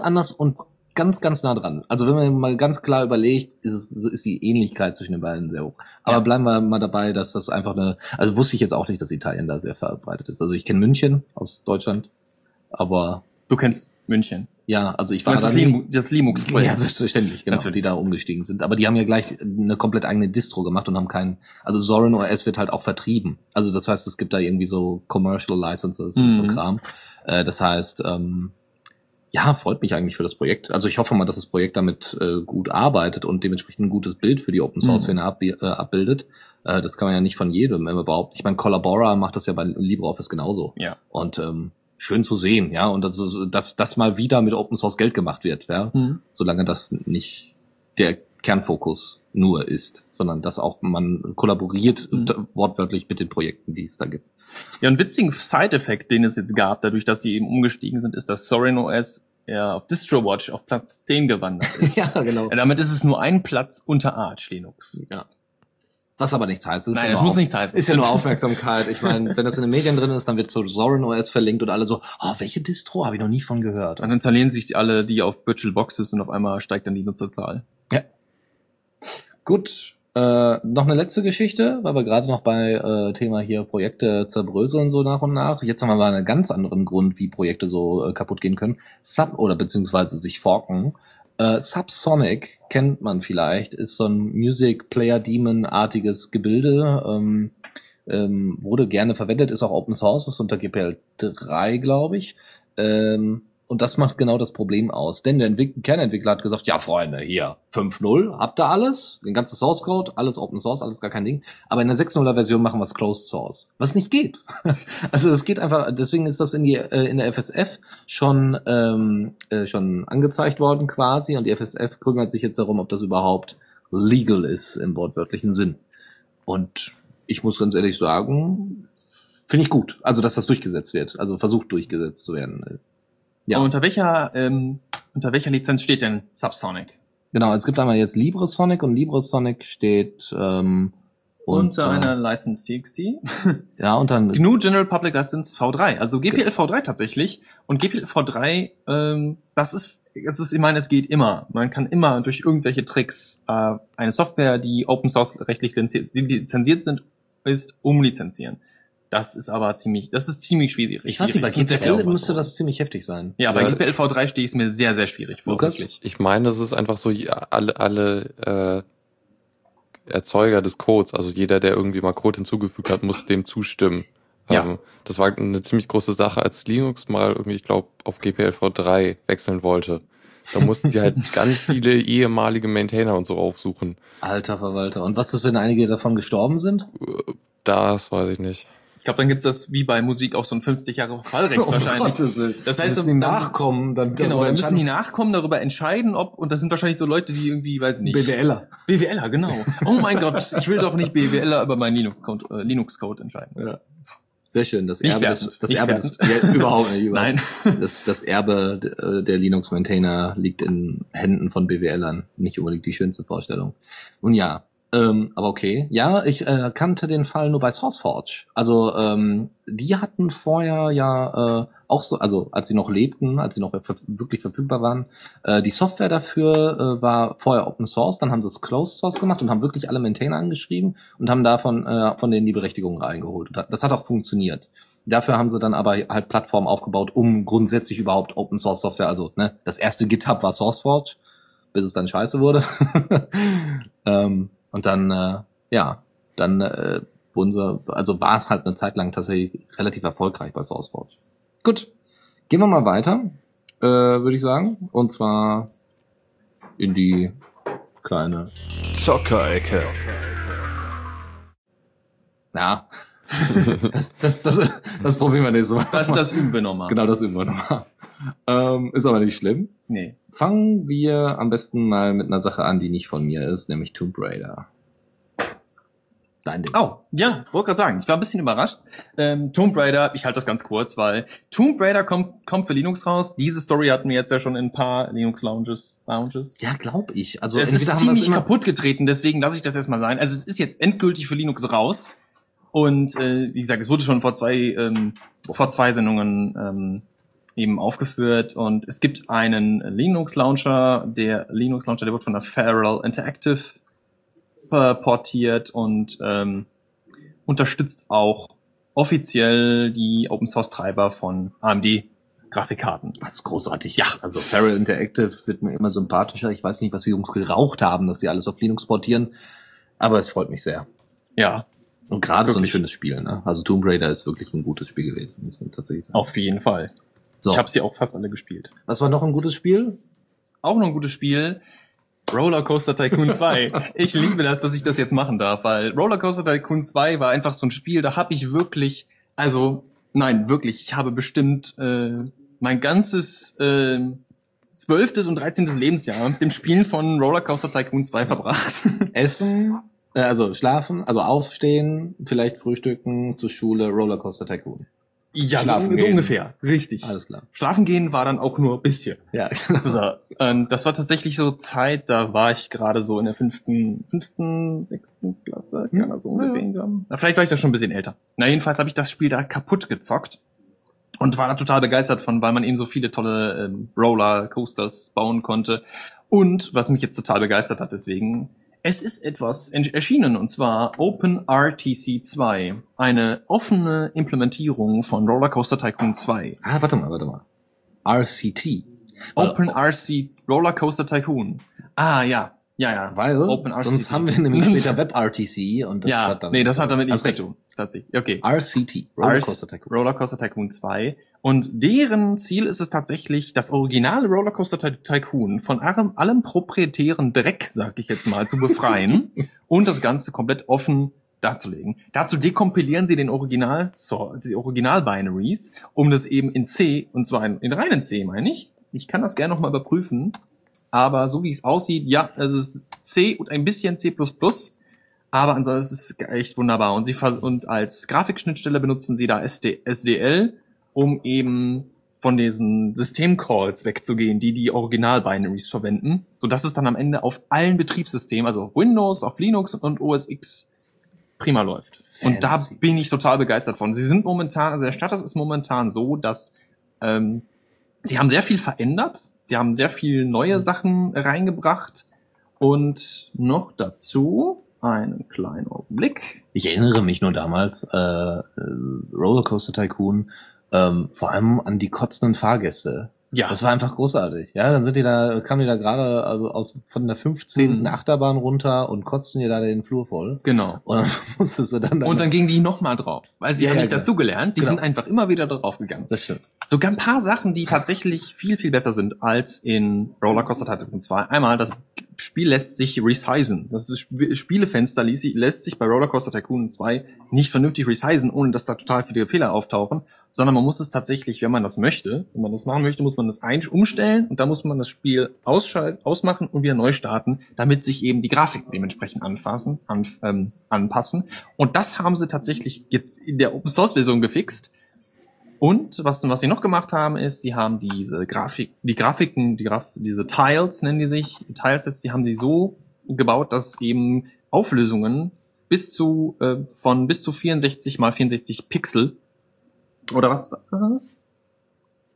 anders und ganz, ganz nah dran. Also wenn man mal ganz klar überlegt, ist, es, ist die Ähnlichkeit zwischen den beiden sehr hoch. Aber Ja. bleiben wir mal dabei, dass das einfach eine, also wusste ich jetzt auch nicht, dass Italien da sehr verbreitet ist. Also ich kenne München aus Deutschland, aber Du kennst München. ja, also ich war das, Linux, das Linux-Projekt. Ja, selbstverständlich, genau, Natürlich. die da umgestiegen sind. Aber die haben ja gleich eine komplett eigene Distro gemacht und haben keinen, also Zorin OS wird halt auch vertrieben. Also das heißt, es gibt da irgendwie so Commercial Licenses und so Mhm. Kram. Äh, das heißt, ähm, ja, freut mich eigentlich für das Projekt. Also ich hoffe mal, dass das Projekt damit äh, gut arbeitet und dementsprechend ein gutes Bild für die Open Source Szene ab, äh, abbildet. Äh, das kann man ja nicht von jedem immer behaupten. Ich meine, Collabora macht das ja bei LibreOffice genauso. Ja. Und ähm, schön zu sehen, ja, und dass, dass das mal wieder mit Open Source Geld gemacht wird, ja Mhm. solange das nicht der Kernfokus nur ist, sondern dass auch man kollaboriert Mhm. wortwörtlich mit den Projekten, die es da gibt. Ja, ein witzigen Side-Effekt, den es jetzt gab, dadurch, dass sie eben umgestiegen sind, ist, dass Sorin OS ja auf DistroWatch auf Platz 10 gewandert [LAUGHS] ist. genau. Ja, damit ist es nur ein Platz unter Arch Linux. Ja. Was aber nichts heißt. Es ist Nein, ja das muss auf- nichts heißen. Ist ja nur Aufmerksamkeit. Ich meine, wenn das in den Medien drin ist, dann wird zu Zorin OS verlinkt und alle so, oh, welche Distro habe ich noch nie von gehört. Dann installieren sich alle die auf VirtualBox ist und auf einmal steigt dann die Nutzerzahl. Gut, äh, noch eine letzte Geschichte, weil wir gerade noch bei äh, Thema hier Projekte zerbröseln so nach und nach. Jetzt haben wir mal einen ganz anderen Grund, wie Projekte so äh, kaputt gehen können. Sub oder beziehungsweise sich forken. Äh, Subsonic kennt man vielleicht, ist so ein Music Player Demon artiges Gebilde. Ähm, ähm, wurde gerne verwendet, ist auch Open Source, ist unter GPL 3, glaube ich. Ähm, und das macht genau das Problem aus. Denn der Entwick Kernentwickler hat gesagt, ja Freunde, hier 5.0, habt ihr alles, den ganzen Source Code, alles Open Source, alles gar kein Ding. Aber in der 6.0er Version machen wir es Closed Source. Was nicht geht. [LAUGHS] also es geht einfach, deswegen ist das in, die, äh, in der FSF schon, ähm, äh, schon angezeigt worden quasi. Und die FSF kümmert sich jetzt darum, ob das überhaupt legal ist im wortwörtlichen Sinn. Und ich muss ganz ehrlich sagen, finde ich gut. Also, dass das durchgesetzt wird. Also versucht durchgesetzt zu werden. Ja. Und unter welcher, ähm, unter welcher Lizenz steht denn Subsonic? Genau, es gibt einmal jetzt LibreSonic und LibreSonic steht ähm, Unter einer License TXT? [LAUGHS] ja unter GNU General Public License V3, also GPL V3 tatsächlich. Und GPL V3, ähm, das ist, es ist, ich meine, es geht immer. Man kann immer durch irgendwelche Tricks äh, eine Software, die Open Source rechtlich lizenziert lizenziert sind, ist, umlizenzieren. Das ist aber ziemlich, das ist ziemlich schwierig. ich weiß nicht, bei GPL müsste das ziemlich heftig sein. Ja, bei Ja. GPL V3 stehe ich es mir sehr, sehr schwierig vor, Lukas? wirklich. Ich meine, das ist einfach so, alle, alle äh, Erzeuger des Codes, also jeder, der irgendwie mal Code hinzugefügt hat, muss dem zustimmen. Ja. Ähm, das war eine ziemlich große Sache, als Linux mal irgendwie, ich glaube, auf GPLv3 wechseln wollte. Da mussten die halt [LAUGHS] ganz viele ehemalige Maintainer und so aufsuchen. Alter Verwalter. Und was ist, wenn einige davon gestorben sind? Das weiß ich nicht. Ich glaube, dann gibt's das wie bei Musik auch so ein 50 Jahre Fallrecht [LAUGHS] wahrscheinlich. Das heißt, müssen so- die dann- nachkommen, dann Genau, dann müssen die nachkommen, darüber entscheiden, ob, und das sind wahrscheinlich so Leute, die irgendwie, weiß ich nicht. BWLer. BWLer, genau. Oh mein Gott, ich will doch nicht BWLer über meinen Linux-Code äh, Linux -Code entscheiden. Ja. Sehr schön. Das Nicht Erbe des, wertend, das nicht Erbe des, ja, überhaupt nicht. Überhaupt. Nein. Das, das Erbe äh, der Linux-Maintainer liegt in Händen von BWLern. Nicht unbedingt die schönste Vorstellung. Nun ja, ähm, aber okay. Ja, ich äh, kannte den Fall nur bei SourceForge. Also ähm, die hatten vorher ja äh, auch so, also als sie noch lebten, als sie noch wirklich verfügbar waren, äh, die Software dafür äh, war vorher Open Source, dann haben sie es Closed Source gemacht und haben wirklich alle Maintainer angeschrieben und haben davon äh, von denen die Berechtigungen reingeholt. Das hat auch funktioniert. Dafür haben sie dann aber halt Plattformen aufgebaut, um grundsätzlich überhaupt Open Source Software, also ne, das erste GitHub war SourceForge, bis es dann scheiße wurde. [LAUGHS] ähm, und dann, äh, ja, dann äh, wurden sie, also war es halt eine Zeit lang tatsächlich relativ erfolgreich bei SourceForge. Gut, gehen wir mal weiter, äh, würde ich sagen. Und zwar in die kleine, Zockerecke. ja, [LAUGHS] das, das, das, das probieren wir nächstes Mal. Das, das üben wir nochmal. Genau, das üben wir nochmal. Ähm, ist aber nicht schlimm. Nee. Fangen wir am besten mal mit einer Sache an, die nicht von mir ist, nämlich Tomb Raider. Dein Ding. Oh, ja, wollte gerade sagen, ich war ein bisschen überrascht. Ähm, Tomb Raider, ich halte das ganz kurz, weil Tomb Raider kommt, kommt für Linux raus. Diese Story hatten wir jetzt ja schon in ein paar Linux-Lounges. Lounges. Ja, glaube ich. Also es ist entweder haben wir es ziemlich immer- kaputt getreten, deswegen lasse ich das erstmal sein. Also es ist jetzt endgültig für Linux raus. Und äh, wie gesagt, es wurde schon vor zwei, ähm, vor zwei Sendungen ähm, eben aufgeführt. Und es gibt einen Linux-Launcher, der Linux-Launcher, der wird von der Feral Interactive portiert und ähm, unterstützt auch offiziell die Open Source Treiber von AMD Grafikkarten. Was ist großartig. Ja. Also Feral Interactive wird mir immer sympathischer. Ich weiß nicht, was die Jungs geraucht haben, dass die alles auf Linux portieren. Aber es freut mich sehr. Ja, Und gerade so ein schönes Spiel. Ne? Also Tomb Raider ist wirklich ein gutes Spiel gewesen, muss man tatsächlich sagen. auf jeden Fall. So, Ich habe sie auch fast alle gespielt. was war noch ein gutes Spiel? auch noch ein gutes Spiel. Rollercoaster Tycoon [LAUGHS] 2. Ich liebe das, dass ich das jetzt machen darf, weil Rollercoaster Tycoon 2 war einfach so ein Spiel, da habe ich wirklich, also nein, wirklich, ich habe bestimmt äh, mein ganzes äh, zwölftes und dreizehntes Lebensjahr mit dem Spielen von Rollercoaster Tycoon 2 verbracht. [LAUGHS] Essen, äh, also schlafen, also aufstehen, vielleicht frühstücken, zur Schule, Rollercoaster Tycoon. Ja, Schlafen so, so ungefähr. Richtig. Alles klar. Schlafen gehen war dann auch nur ein bisschen. Ja, So, ähm, das war tatsächlich so Zeit, da war ich gerade so in der fünften, fünften, sechsten Klasse, kann Hm, das so ja, ungefähr hinkommen. Na, vielleicht war ich da schon ein bisschen älter. Na, jedenfalls habe ich das Spiel da kaputt gezockt und war da total begeistert von, weil man eben so viele tolle ähm, Roller-Coasters bauen konnte. Und was mich jetzt total begeistert hat, deswegen, es ist etwas en- erschienen, und zwar OpenRTC 2, eine offene Implementierung von Rollercoaster Tycoon 2. ah, warte mal, warte mal. RCT. Open RC Rollercoaster Tycoon. Ah, ja. Ja, ja. Weil, OpenRCT. sonst haben wir nämlich [LAUGHS] später WebRTC und das ja, hat dann... nee, das hat damit nichts zu tun. Tatsächlich. Okay. RCT. Rollercoaster Tycoon. Rollercoaster Tycoon 2. Und deren Ziel ist es tatsächlich, das originale Rollercoaster Ty Tycoon von allem, allem proprietären Dreck, sag ich jetzt mal, zu befreien [LAUGHS] und das Ganze komplett offen darzulegen. Dazu dekompilieren sie den Original, so, die Original-Binaries, um das eben in C, und zwar in, in reinen C, meine ich. Ich kann das gerne nochmal überprüfen. Aber so wie es aussieht, ja, es ist C und ein bisschen C++. Aber ansonsten ist es echt wunderbar. Und sie und als Grafikschnittstelle benutzen sie da SD SDL, um eben von diesen Systemcalls wegzugehen, die die Original-Binaries verwenden, so dass es dann am Ende auf allen Betriebssystemen, also auf Windows, auf Linux und OS X prima läuft. Und da Fancy. bin ich total begeistert von. Sie sind momentan, also der Status ist momentan so, dass ähm, sie haben sehr viel verändert. Sie haben sehr viel neue Sachen reingebracht. Und noch dazu einen kleinen Augenblick. Ich erinnere mich nur damals, äh, äh, Rollercoaster Tycoon, ähm, vor allem an die kotzenden Fahrgäste. Ja, Das war einfach großartig. Ja, dann sind die da, kamen die da gerade also aus von der 15. Mhm. Achterbahn runter und kotzten dir da den Flur voll. genau. Und dann [LAUGHS] musstest du dann, Und dann gingen die nochmal drauf, weil sie Ja, haben ja, nicht genau. dazugelernt. Die Genau. sind einfach immer wieder drauf gegangen. das stimmt. Sogar ein paar Sachen, die tatsächlich viel, viel besser sind als in Rollercoaster Tycoon 2. Einmal, das Spiel lässt sich resizen. Das Sp- Spielefenster lässt sich bei Rollercoaster Tycoon 2 nicht vernünftig resizen, ohne dass da total viele Fehler auftauchen, sondern man muss es tatsächlich, wenn man das möchte, wenn man das machen möchte, muss man das ein umstellen und dann muss man das Spiel ausschalten, ausmachen und wieder neu starten, damit sich eben die Grafik dementsprechend anfassen, an, ähm, anpassen. Und das haben sie tatsächlich jetzt in der Open Source Version gefixt. Und was, was sie noch gemacht haben, ist, sie haben diese Grafik, die Grafiken, die Graf, diese Tiles nennen die sich, Tilesets, die haben sie so gebaut, dass eben Auflösungen bis zu, äh, von bis zu 64 mal 64 Pixel, oder was war das?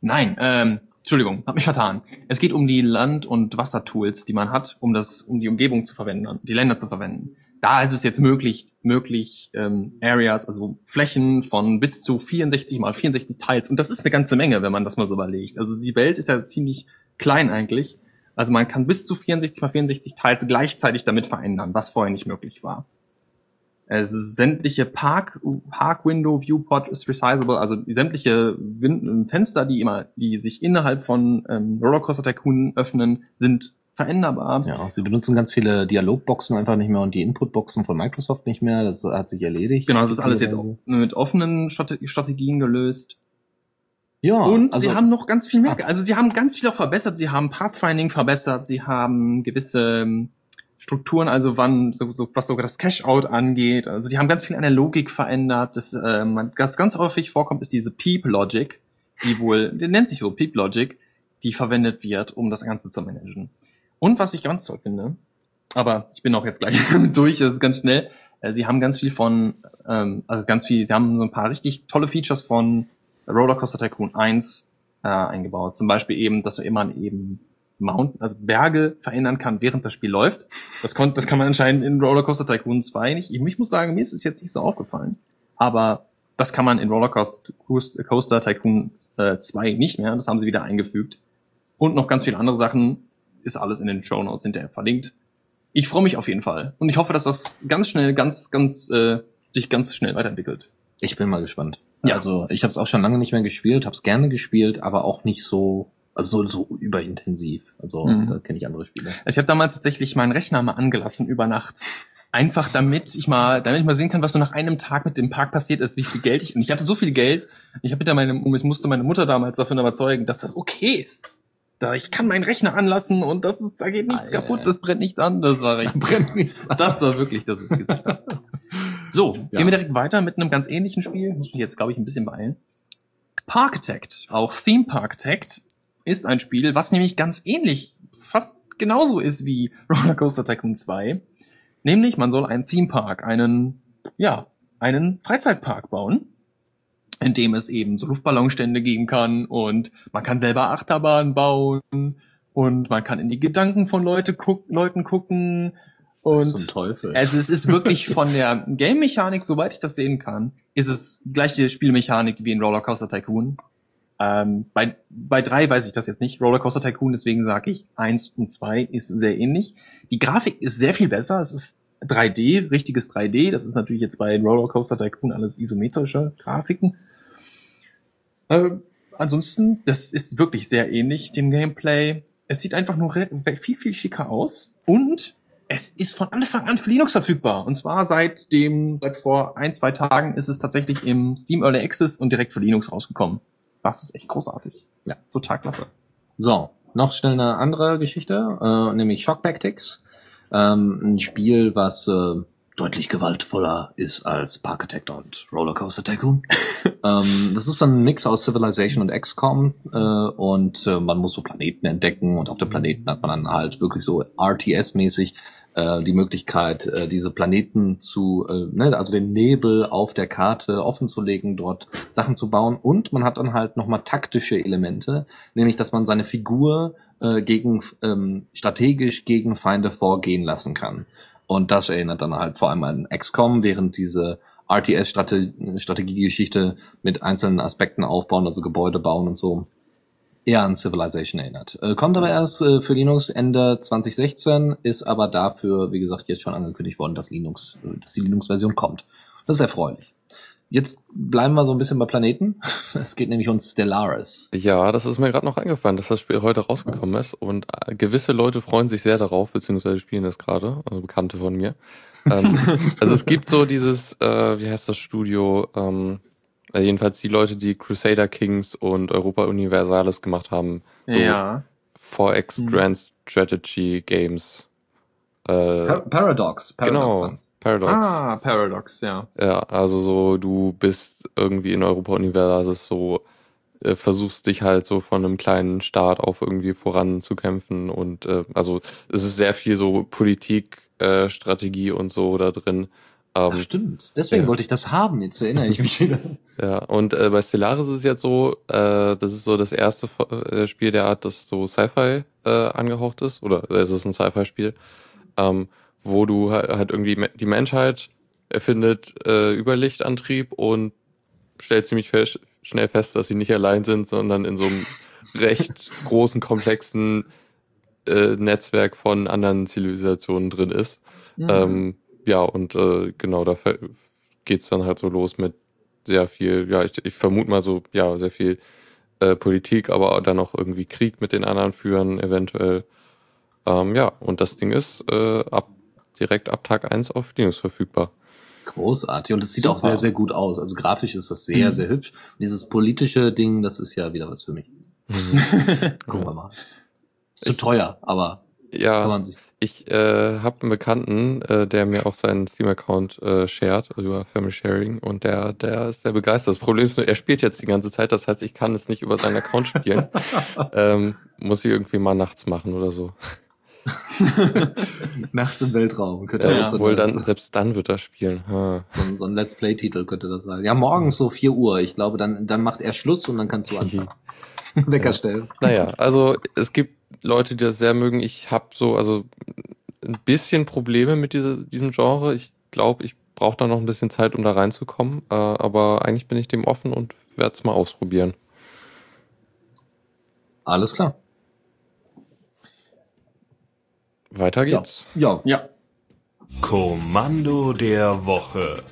Nein, ähm, Entschuldigung, hab mich vertan. Es geht um die Land- und Wassertools, die man hat, um das, um die Umgebung zu verwenden, die Länder zu verwenden. Da ist es jetzt möglich, möglich ähm, Areas, also Flächen von bis zu 64 mal 64 Tiles. Und das ist eine ganze Menge, wenn man das mal so überlegt. Also die Welt ist ja ziemlich klein eigentlich. Also man kann bis zu 64 mal 64 Tiles gleichzeitig damit verändern, was vorher nicht möglich war. Ist sämtliche Park, Park Window Viewport ist resizable, also sämtliche Win Fenster, die immer, die sich innerhalb von ähm, Rollercoaster Tycoon öffnen, sind veränderbar. Ja, sie benutzen ganz viele Dialogboxen einfach nicht mehr und die Inputboxen von Microsoft nicht mehr. Das hat sich erledigt. Genau, das ist alles jetzt mit offenen Strate- Strategien gelöst. Ja, Und also, sie haben noch ganz viel mehr. Also sie haben ganz viel auch verbessert. Sie haben Pathfinding verbessert. Sie haben gewisse ähm, Strukturen, also wann, so, so, was sogar das Cash-Out angeht. Also die haben ganz viel an der Logik verändert. Das, ähm, was ganz häufig vorkommt, ist diese Peep-Logic, die wohl, die nennt sich so Peep-Logic, die verwendet wird, um das Ganze zu managen. Und was ich ganz toll finde, aber ich bin auch jetzt gleich [LAUGHS] durch, das ist ganz schnell, äh, sie haben ganz viel von, ähm, also ganz viel, sie haben so ein paar richtig tolle Features von Rollercoaster Tycoon 1 äh, eingebaut. Zum Beispiel eben, dass man eben Mountain, also Berge verändern kann, während das Spiel läuft. Das, kon das kann man anscheinend in Rollercoaster Tycoon 2 nicht. Ich, ich muss sagen, mir ist es jetzt nicht so aufgefallen. Aber das kann man in Rollercoaster Tycoon äh, 2 nicht mehr. Das haben sie wieder eingefügt. Und noch ganz viele andere Sachen ist alles in den Show Notes hinterher verlinkt. Ich freue mich auf jeden Fall. Und ich hoffe, dass das ganz schnell, ganz, ganz, äh, sich ganz schnell weiterentwickelt. Ich bin mal gespannt. Ja. Also ich habe es auch schon lange nicht mehr gespielt, habe es gerne gespielt, aber auch nicht so, also so, so überintensiv. Also Mhm. da kenne ich andere Spiele. Also ich habe damals tatsächlich meinen Rechner mal angelassen über Nacht. Einfach damit ich mal, damit ich mal sehen kann, was so nach einem Tag mit dem Park passiert ist, wie viel Geld ich. Und ich hatte so viel Geld, ich habe meine, ich musste meine Mutter damals davon überzeugen, dass das okay ist. Da ich kann meinen Rechner anlassen und das ist, da geht nichts ja, kaputt, das brennt nichts an. Das war recht. Brennt nichts an. Das war wirklich, das ist gesagt. So, Ja. gehen wir direkt weiter mit einem ganz ähnlichen Spiel. Muss mich jetzt, glaube ich, ein bisschen beeilen. Parkitect, auch Theme Parkitect, ist ein Spiel, was nämlich ganz ähnlich, fast genauso ist wie [LAUGHS] Rollercoaster Tycoon 2. Nämlich, man soll einen Theme Park, einen, ja, einen Freizeitpark bauen, in dem es eben so Luftballonstände geben kann und man kann selber Achterbahnen bauen und man kann in die Gedanken von Leute guck, Leuten gucken und Zum Teufel. also es ist wirklich [LAUGHS] von der Game-Mechanik, soweit ich das sehen kann, ist es die gleiche Spielmechanik wie in Rollercoaster Tycoon. Ähm, bei, bei drei weiß ich das jetzt nicht, Rollercoaster Tycoon, deswegen sage ich, eins und zwei ist sehr ähnlich. Die Grafik ist sehr viel besser, es ist 3D, richtiges 3D, das ist natürlich jetzt bei Rollercoaster Tycoon alles isometrische Grafiken. Ähm, ansonsten, das ist wirklich sehr ähnlich dem Gameplay. Es sieht einfach nur viel, viel schicker aus und es ist von Anfang an für Linux verfügbar. Und zwar seit dem, seit vor ein, zwei Tagen ist es tatsächlich im Steam Early Access und direkt für Linux rausgekommen. Das ist echt großartig. Ja. Total klasse. So, noch schnell eine andere Geschichte, äh, nämlich Shock Tactics. Ähm, ein Spiel, was äh, deutlich gewaltvoller ist als Parkitect und Rollercoaster Tycoon. [LAUGHS] ähm, das ist ein Mix aus Civilization und XCOM äh, und äh, man muss so Planeten entdecken und auf den Planeten hat man dann halt wirklich so RTS-mäßig äh, die Möglichkeit, äh, diese Planeten zu, äh, ne, also den Nebel auf der Karte offen zu legen, dort Sachen zu bauen und man hat dann halt nochmal taktische Elemente, nämlich dass man seine Figur äh, gegen ähm, strategisch gegen Feinde vorgehen lassen kann. Und das erinnert dann halt vor allem an XCOM, während diese RTS-Strategiegeschichte mit einzelnen Aspekten aufbauen, also Gebäude bauen und so, eher an Civilization erinnert. Äh, kommt aber erst äh, für Linux Ende 2016, ist aber dafür, wie gesagt, jetzt schon angekündigt worden, dass Linux, äh, dass die Linux-Version kommt. Das ist erfreulich. Jetzt bleiben wir so ein bisschen bei Planeten. [LAUGHS] Es geht nämlich um Stellaris. Ja, das ist mir gerade noch eingefallen, dass das Spiel heute rausgekommen ist und äh, gewisse Leute freuen sich sehr darauf, beziehungsweise spielen das gerade, also Bekannte von mir. ähm, [LAUGHS] also es gibt so dieses, äh, wie heißt das Studio, ähm, äh, jedenfalls die Leute, die Crusader Kings und Europa Universalis gemacht haben, so Ja. 4X Hm. Grand Strategy Games. Äh, Pa Paradox. Paradox genau, Paradox. Ah, Paradox, ja. Ja, also so, du bist irgendwie in Europa Universalis so, äh, versuchst dich halt so von einem kleinen Staat auf irgendwie voranzukämpfen und äh, also es ist sehr viel so Politik, äh, Strategie und so da drin. Ach, Ähm, stimmt. Deswegen ja. wollte ich das haben. Jetzt erinnere ich mich wieder. [LAUGHS] ja, und äh, bei Stellaris ist es jetzt so, äh, das ist so das erste äh, Spiel der Art, das so Sci-Fi äh, angehaucht ist, oder es ist ein Sci-Fi-Spiel, ähm, wo du halt, irgendwie die Menschheit erfindet äh, Überlichtantrieb und stellt ziemlich fe schnell fest, dass sie nicht allein sind, sondern in so einem [LAUGHS] recht großen, komplexen äh, Netzwerk von anderen Zivilisationen drin ist. Mhm. Ähm, ja, und äh, genau, da fe- geht's dann halt so los mit sehr viel, ja, ich, ich vermute mal so, ja, sehr viel äh, Politik, aber dann auch irgendwie Krieg mit den anderen führen, eventuell. Ähm, ja, und das Ding ist äh, ab direkt ab Tag 1 auf Linux verfügbar. Großartig. Und es sieht auch sehr, sehr gut aus. Also grafisch ist das sehr, Mhm. sehr hübsch. Und dieses politische Ding, das ist ja wieder was für mich. [LAUGHS] Gucken wir mal. Ist zu Ich- teuer, aber kann Ja, man sich. Ich äh, habe einen Bekannten, äh, der mir auch seinen Steam-Account äh, shared über Family Sharing und der, der ist sehr begeistert. Das Problem ist nur, er spielt jetzt die ganze Zeit, das heißt, ich kann es nicht über seinen Account spielen. [LAUGHS] ähm, muss ich irgendwie mal nachts machen oder so. [LAUGHS] Nachts im Weltraum könnte Äh, das so, obwohl dann, selbst dann wird er spielen. Ha. so ein Let's Play-Titel könnte das sein. Ja, morgens so 4 Uhr. Ich glaube, dann, dann macht er Schluss und dann kannst du anfangen. [LAUGHS] Wecker stellen. Naja, also es gibt Leute, die das sehr mögen. Ich habe so, also ein bisschen Probleme mit dieser, diesem Genre. Ich glaube, ich brauche da noch ein bisschen Zeit, um da reinzukommen. Äh, aber eigentlich bin ich dem offen und werde es mal ausprobieren. Alles klar. Weiter geht's. Ja. Ja. Kommando der Woche.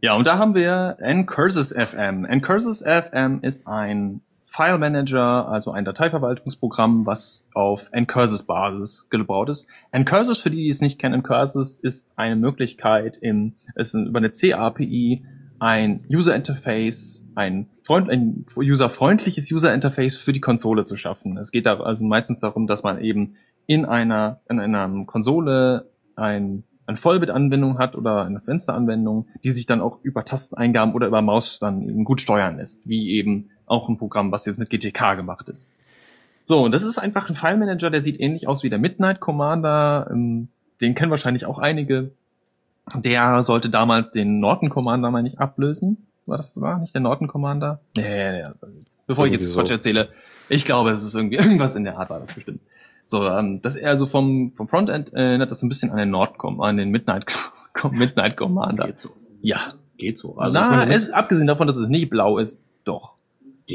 Ja, und da haben wir Ncurses FM. Ncurses FM ist ein File Manager, also ein Dateiverwaltungsprogramm, was auf Ncurses Basis gebaut ist. Ncurses, für die, die es nicht kennen, Ncurses ist eine Möglichkeit, in, ist über eine C-API ein User Interface, ein, freund, ein userfreundliches User Interface für die Konsole zu schaffen. Es geht da also meistens darum, dass man eben in einer, in einer Konsole ein, eine Vollbit-Anwendung hat oder eine Fensteranwendung, die sich dann auch über Tasteneingaben oder über Maus dann eben gut steuern lässt, wie eben auch ein Programm, was jetzt mit GTK gemacht ist. So, und das ist einfach ein File-Manager, der sieht ähnlich aus wie der Midnight Commander. Ähm, Den kennen wahrscheinlich auch einige. Der sollte damals den Norton Commander mal nicht ablösen. War das war nicht der Norton Commander? Nee, nee, nee. Bevor ich jetzt Quatsch so. erzähle, ich glaube, es ist irgendwie [LAUGHS] irgendwas in der Art war das bestimmt. So, ähm, das er also vom vom Frontend äh, erinnert das so ein bisschen an den Nordcom, an den Midnight [LAUGHS] Midnight Commander. Geht so. Ja. Geht so. Also ich Na, meine, es, abgesehen davon, dass es nicht blau ist, doch.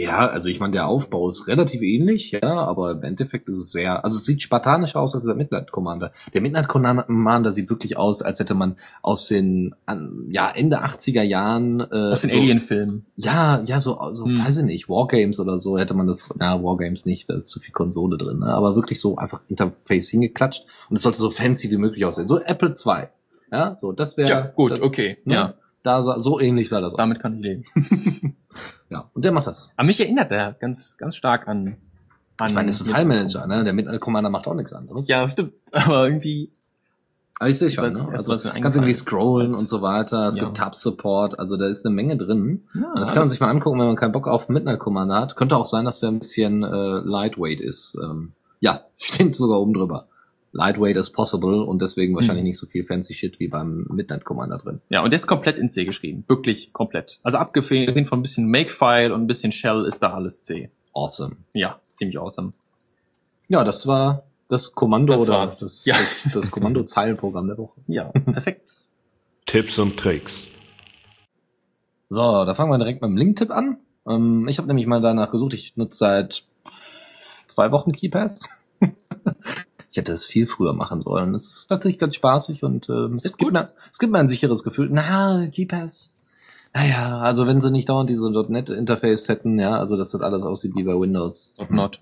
Ja, also ich meine, der Aufbau ist relativ ähnlich, ja, aber im Endeffekt ist es sehr, also es sieht spartanischer aus als der Midnight Commander. Der Midnight Commander sieht wirklich aus, als hätte man aus den, an, ja, Ende 80er Jahren, äh, Aus den so, Alien-Filmen. Ja, ja, so, so Hm. weiß ich nicht, Wargames oder so hätte man das, ja, Wargames nicht, da ist zu viel Konsole drin, ne? aber wirklich so einfach Interface hingeklatscht und es sollte so fancy wie möglich aussehen. So Apple 2. Ja, so, das wäre, Ja, gut, das, okay. ne? Ja, da sah, so ähnlich sah das aus. damit kann ich leben. [LAUGHS] Ja, und der macht das. Aber mich erinnert der ganz, ganz stark an. an Ich meine, ist ein File-Manager, ne? Der Midnight Commander macht auch nichts anderes. Ja, stimmt. [LAUGHS] Aber irgendwie. Aber ich sehe schon, ne? Also, kannst irgendwie scrollen und so weiter. Es Ja. gibt Tab-Support, also da ist eine Menge drin. Ja, das kann man sich mal angucken, wenn man keinen Bock auf Midnight Commander hat. Könnte auch sein, dass der ein bisschen äh, lightweight ist. Ähm, ja, [LAUGHS] steht sogar oben drüber. Lightweight is possible und deswegen wahrscheinlich Hm. nicht so viel fancy Shit wie beim Midnight Commander drin. Ja, und der ist komplett in C geschrieben. Wirklich komplett. Also abgesehen von ein bisschen Makefile und ein bisschen Shell ist da alles C. Awesome. Ja, ziemlich awesome. Ja, das war das Kommando Das oder war's. das, Ja. das, das Kommando-Zeilenprogramm der Woche. Ja, [LAUGHS] perfekt. Tipps und Tricks. So, da fangen wir direkt mit dem Link-Tipp an. Ähm, ich habe nämlich mal danach gesucht. Ich nutze seit zwei Wochen KeyPass. [LAUGHS] ich hätte es viel früher machen sollen. Es ist tatsächlich ganz spaßig und ähm, es, Ist gibt mir, es gibt mir ein sicheres Gefühl. Na, KeyPass. Naja, also wenn sie nicht dauernd diese .NET-Interface hätten, ja, also dass das alles aussieht wie bei Windows. Not.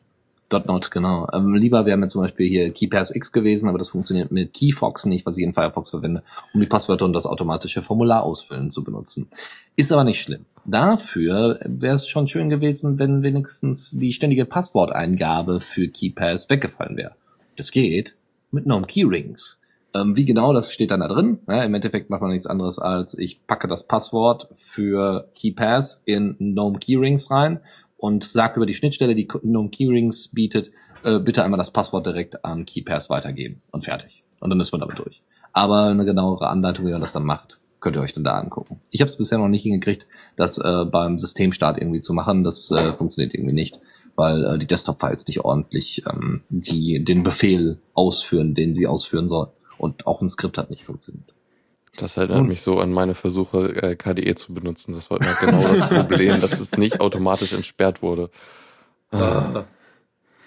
.NET, genau. Ähm, lieber wäre mir zum Beispiel hier KeyPass X gewesen, aber das funktioniert mit KeyFox nicht, was ich in Firefox verwende, um die Passwörter und das automatische Formular ausfüllen zu benutzen. Ist aber nicht schlimm. Dafür wäre es schon schön gewesen, wenn wenigstens die ständige Passworteingabe für KeyPass weggefallen wäre. Das geht mit Gnome Keyrings. Ähm, wie genau, das steht dann da drin. Ja, Im Endeffekt macht man nichts anderes als, ich packe das Passwort für KeyPass in Gnome Keyrings rein und sage über die Schnittstelle, die Gnome Keyrings bietet, äh, bitte einmal das Passwort direkt an KeyPass weitergeben und fertig. Und dann ist man damit durch. Aber eine genauere Anleitung, wie man das dann macht, könnt ihr euch dann da angucken. Ich habe es bisher noch nicht hingekriegt, das äh, beim Systemstart irgendwie zu machen. Das äh, funktioniert irgendwie nicht, weil äh, die Desktop-Files nicht ordentlich ähm, die, den Befehl ausführen, den sie ausführen sollen. Und auch ein Skript hat nicht funktioniert. Das erinnert Und- mich so an meine Versuche, äh, KDE zu benutzen. Das war immer genau das [LAUGHS] Problem, dass es nicht automatisch entsperrt wurde. Ah.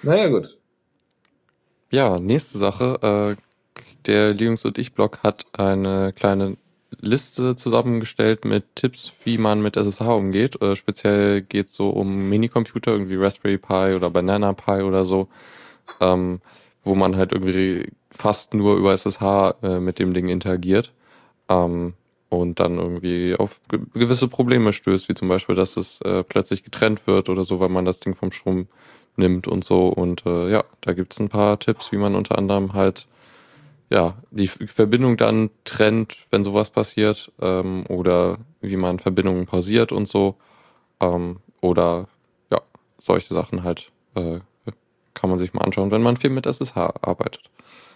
Naja, gut. Ja, nächste Sache. Äh, der Linux und ich Blog hat eine kleine Liste zusammengestellt mit Tipps, wie man mit SSH umgeht. Äh, speziell geht es so um Minicomputer, irgendwie Raspberry Pi oder Banana Pi oder so, ähm, wo man halt irgendwie fast nur über SSH äh, mit dem Ding interagiert. Ähm, und dann irgendwie auf ge gewisse Probleme stößt, wie zum Beispiel, dass es äh, plötzlich getrennt wird oder so, weil man das Ding vom Strom nimmt und so. Und äh, ja, da gibt's ein paar Tipps, wie man unter anderem halt ja, die Verbindung dann trennt, wenn sowas passiert, ähm, oder wie man Verbindungen pausiert und so. Ähm, oder ja, solche Sachen halt äh, kann man sich mal anschauen, wenn man viel mit SSH arbeitet.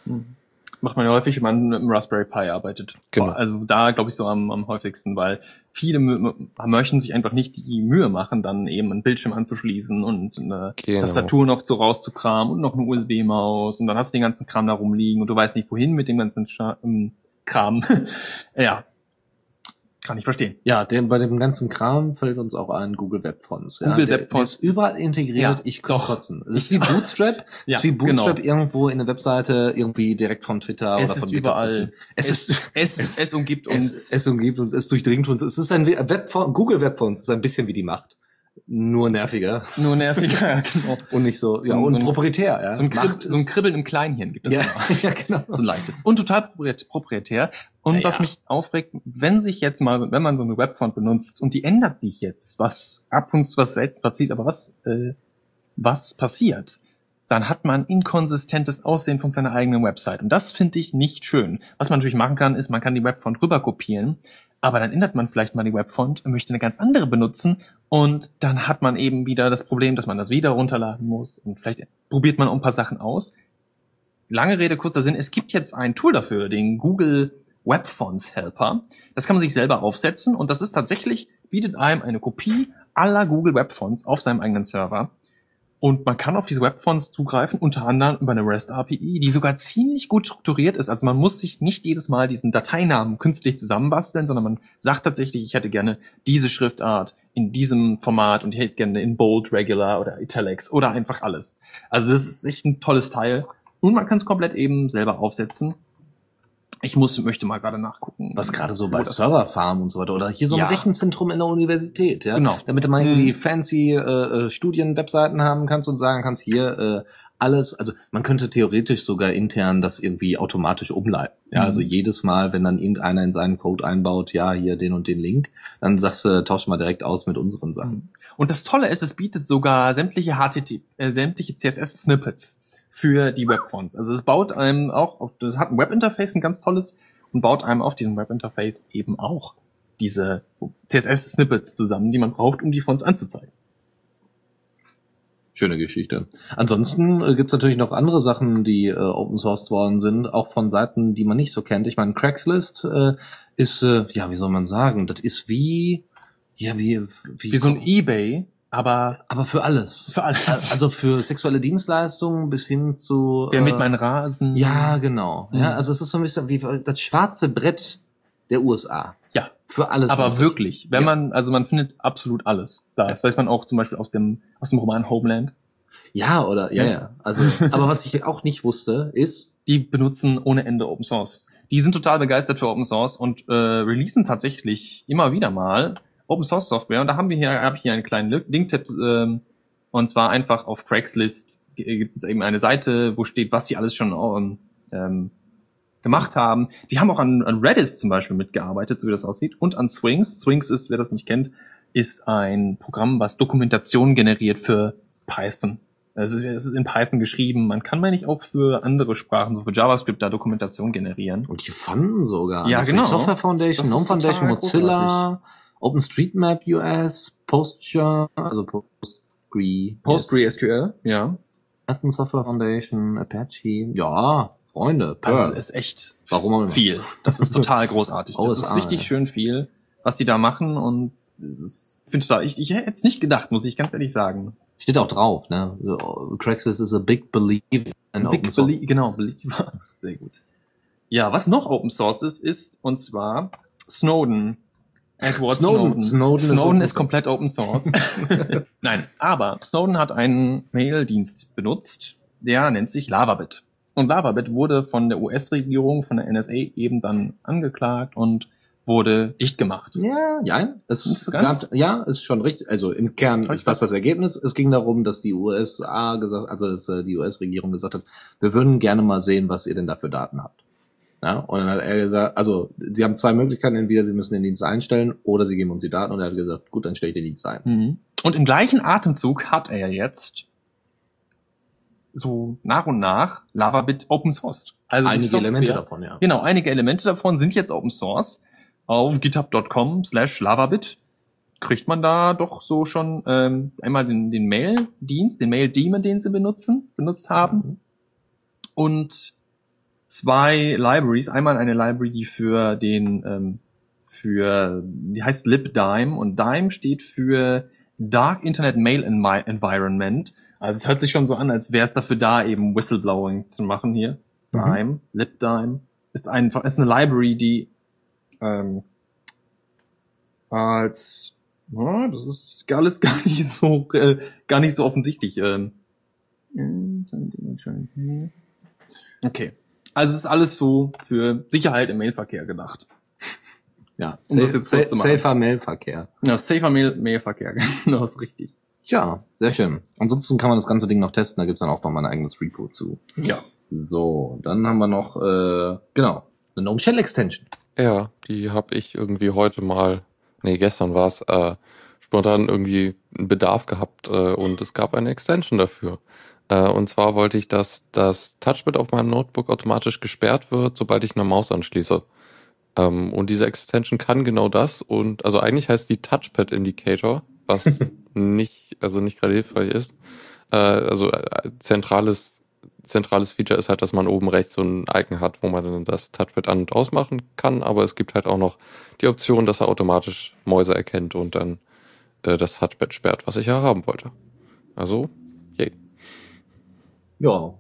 Mhm. Macht man ja häufig, wenn man mit dem Raspberry Pi arbeitet. Genau. Also da glaube ich so am, am häufigsten, weil viele mö- möchten sich einfach nicht die Mühe machen, dann eben einen Bildschirm anzuschließen und eine Genau. Tastatur noch so rauszukramen und noch eine USB-Maus und dann hast du den ganzen Kram da rumliegen und du weißt nicht wohin mit dem ganzen ähm, Kram. [LAUGHS] ja. Kann ich verstehen. Ja, der, bei dem ganzen Kram fällt uns auch ein Google Web Fonts. Ja, Google der, Web Fonts ist überall integriert. Ja, ich kann doch. kotzen. Es ist wie Bootstrap. [LAUGHS] Ja, es ist wie Bootstrap genau. irgendwo in der Webseite irgendwie direkt von Twitter Es oder von überall. zu ziehen. Es, ist [LAUGHS] Es, es umgibt uns. es, es umgibt uns, es durchdringt uns. Es ist ein Web Google Web Fonts ist ein bisschen wie die Macht. Nur nerviger nur nerviger, [LAUGHS] genau. und nicht so, So ja, ein- und so ein- proprietär, ja. So ein, Krib so ein Kribbeln im Kleinhirn gibt es Ja, [LAUGHS] ja, genau. so ein leichtes. Und total propriet- proprietär. Und Ja, was ja. mich aufregt, wenn sich jetzt mal, wenn man so eine Webfont benutzt und die ändert sich jetzt, was ab und zu was selten passiert, aber was, äh, was passiert, dann hat man inkonsistentes Aussehen von seiner eigenen Website. Und das finde ich nicht schön. Was man natürlich machen kann, ist, man kann die Webfont rüber kopieren, aber dann ändert man vielleicht mal die Webfont und möchte eine ganz andere benutzen. Und dann hat man eben wieder das Problem, dass man das wieder runterladen muss. Und vielleicht probiert man auch ein paar Sachen aus. Lange Rede, kurzer Sinn, es gibt jetzt ein Tool dafür, den Google Web Fonts Helper. Das kann man sich selber aufsetzen. Und das ist tatsächlich, bietet einem eine Kopie aller Google Web Fonts auf seinem eigenen Server. Und man kann auf diese Web Fonts zugreifen, unter anderem über eine REST API, die sogar ziemlich gut strukturiert ist. Also man muss sich nicht jedes Mal diesen Dateinamen künstlich zusammenbasteln, sondern man sagt tatsächlich, ich hätte gerne diese Schriftart in diesem Format und ich hätte gerne in Bold, Regular oder Italics oder einfach alles. Also das ist echt ein tolles Teil. Und man kann es komplett eben selber aufsetzen. Ich muss, möchte mal gerade nachgucken. Was gerade so bei Serverfarmen und so weiter oder hier so ein Ja. Rechenzentrum in der Universität, ja. Genau. Damit du mal irgendwie Mhm. fancy äh, äh, Studien-Webseiten haben kannst und sagen kannst, hier äh, alles, also man könnte theoretisch sogar intern das irgendwie automatisch umleiten. Ja, Mhm. also jedes Mal, wenn dann irgendeiner in seinen Code einbaut, ja, hier den und den Link, dann sagst du, tausch mal direkt aus mit unseren Sachen. Und das Tolle ist, es bietet sogar sämtliche HTTP, äh, sämtliche CSS-Snippets für die Webfonts. Also es baut einem auch auf, das hat ein Webinterface, ein ganz tolles, und baut einem auf diesem Webinterface eben auch diese CSS-Snippets zusammen, die man braucht, um die Fonts anzuzeigen. Schöne Geschichte. Ansonsten äh, gibt's natürlich noch andere Sachen, die äh, open sourced worden sind, auch von Seiten, die man nicht so kennt. Ich meine, Craigslist äh, ist, äh, ja, wie soll man sagen, das ist wie, ja, wie, wie, Wie so ein Ebay, aber aber für alles. für alles. Also für sexuelle Dienstleistungen bis hin zu. Wer mit äh, meinen Rasen. Ja, genau. Mhm. Ja, also es ist so ein bisschen wie das schwarze Brett der USA. Ja. Für alles. Aber möglich. wirklich, wenn Ja. man, also man findet absolut alles da. Das weiß man auch zum Beispiel aus dem, aus dem Roman Homeland. Ja, oder, ja, Ja. ja. Also, [LAUGHS] aber was ich auch nicht wusste, ist, Die benutzen ohne Ende Open Source. Die sind total begeistert für Open Source und äh, releasen tatsächlich immer wieder mal Open Source Software. Und da haben wir hier, habe ich hier einen kleinen Link- Link-Tipp, ähm, und zwar einfach auf Craigslist gibt es eben eine Seite, wo steht, was sie alles schon ähm, ähm, gemacht haben. Die haben auch an, an Redis zum Beispiel mitgearbeitet, so wie das aussieht, und an Swings. Swings ist, wer das nicht kennt, ist ein Programm, was Dokumentation generiert für Python. Es ist, es ist in Python geschrieben. Man kann, meine ich, auch für andere Sprachen, so für JavaScript, da Dokumentation generieren. und die fanden sogar. Ja, genau. Software Foundation, GNOME Foundation, Mozilla, OpenStreetMap US, Postgre, also Postgre, PostgreSQL, ja. Python Software Foundation, Apache. Ja, Freunde, Das Perl. ist, ist echt Warum auch immer. viel. Das ist total [LAUGHS] großartig. Das ist richtig schön viel, was die da machen und das finde ich total, ich, ich hätte es nicht gedacht, muss ich ganz ehrlich sagen. Steht auch drauf, ne? Craigslist is a big believer in open Big source. Belie genau, Believer. [LAUGHS] Sehr gut. Ja, was noch Open Source ist, ist, und zwar Snowden. Edward Snowden. Snowden. Snowden ist Snowden ist Source. komplett Open Source. [LAUGHS] Nein, aber Snowden hat einen Mail-Dienst benutzt, der nennt sich Lavabit. Und Lavabit wurde von der US-Regierung, von der NSA eben dann angeklagt und wurde dicht gemacht. Ja, ja, es Nicht so gab, ganz? ja, ist schon richtig. Also im Kern ist das das Ergebnis. Es ging darum, dass die USA gesagt, also dass äh, die US-Regierung gesagt hat, wir würden gerne mal sehen, was ihr denn da für Daten habt. Ja, und dann hat er gesagt, also sie haben zwei Möglichkeiten, entweder sie müssen den Dienst einstellen oder sie geben uns die Daten und er hat gesagt, gut, dann stelle ich den Dienst ein. Mhm. Und im gleichen Atemzug hat er jetzt so nach und nach Lavabit Open Sourced. Also Einige Software- Elemente davon, ja. Genau, einige Elemente davon sind jetzt Open Source. Auf github.com slash lavabit kriegt man da doch so schon ähm, einmal den, den Mail-Dienst, den Mail-Daemon, den sie benutzen, benutzt haben. Und zwei Libraries. Einmal eine Library, die für den, ähm, für, die heißt libdime und Dime steht für Dark Internet Mail Envi- Environment. Also es hört sich schon so an, als wäre es dafür da, eben Whistleblowing zu machen hier. Mhm. Dime, libdime ist einfach, ist eine Library, die ähm, als ja, das ist alles [LAUGHS] gar nicht so äh, gar nicht so offensichtlich. Ähm. Okay. Also es ist alles so für Sicherheit im Mailverkehr gedacht. Ja, Um das safe, jetzt kurz zu sa safer Mailverkehr. Ja, safer Mail Mailverkehr, [LAUGHS] genau, ist richtig. Ja, sehr schön. Ansonsten kann man das ganze Ding noch testen, da gibt's dann auch noch mal ein eigenes Repo zu. Ja. So, dann haben wir noch, äh, genau, eine GNOME Shell Extension. Ja, die habe ich irgendwie heute mal, nee, gestern war es, äh, spontan irgendwie einen Bedarf gehabt äh, und es gab eine Extension dafür. Äh, und zwar wollte ich, dass das Touchpad auf meinem Notebook automatisch gesperrt wird, sobald ich eine Maus anschließe. Ähm, und diese Extension kann genau das und also eigentlich heißt die Touchpad Indicator, was [LAUGHS] nicht, also nicht gerade hilfreich ist. Äh, also äh, zentrales zentrales Feature ist halt, dass man oben rechts so ein Icon hat, wo man dann das Touchpad an- und ausmachen kann, aber es gibt halt auch noch die Option, dass er automatisch Mäuse erkennt und dann äh, das Touchpad sperrt, was ich ja haben wollte. Also, yay. Ja.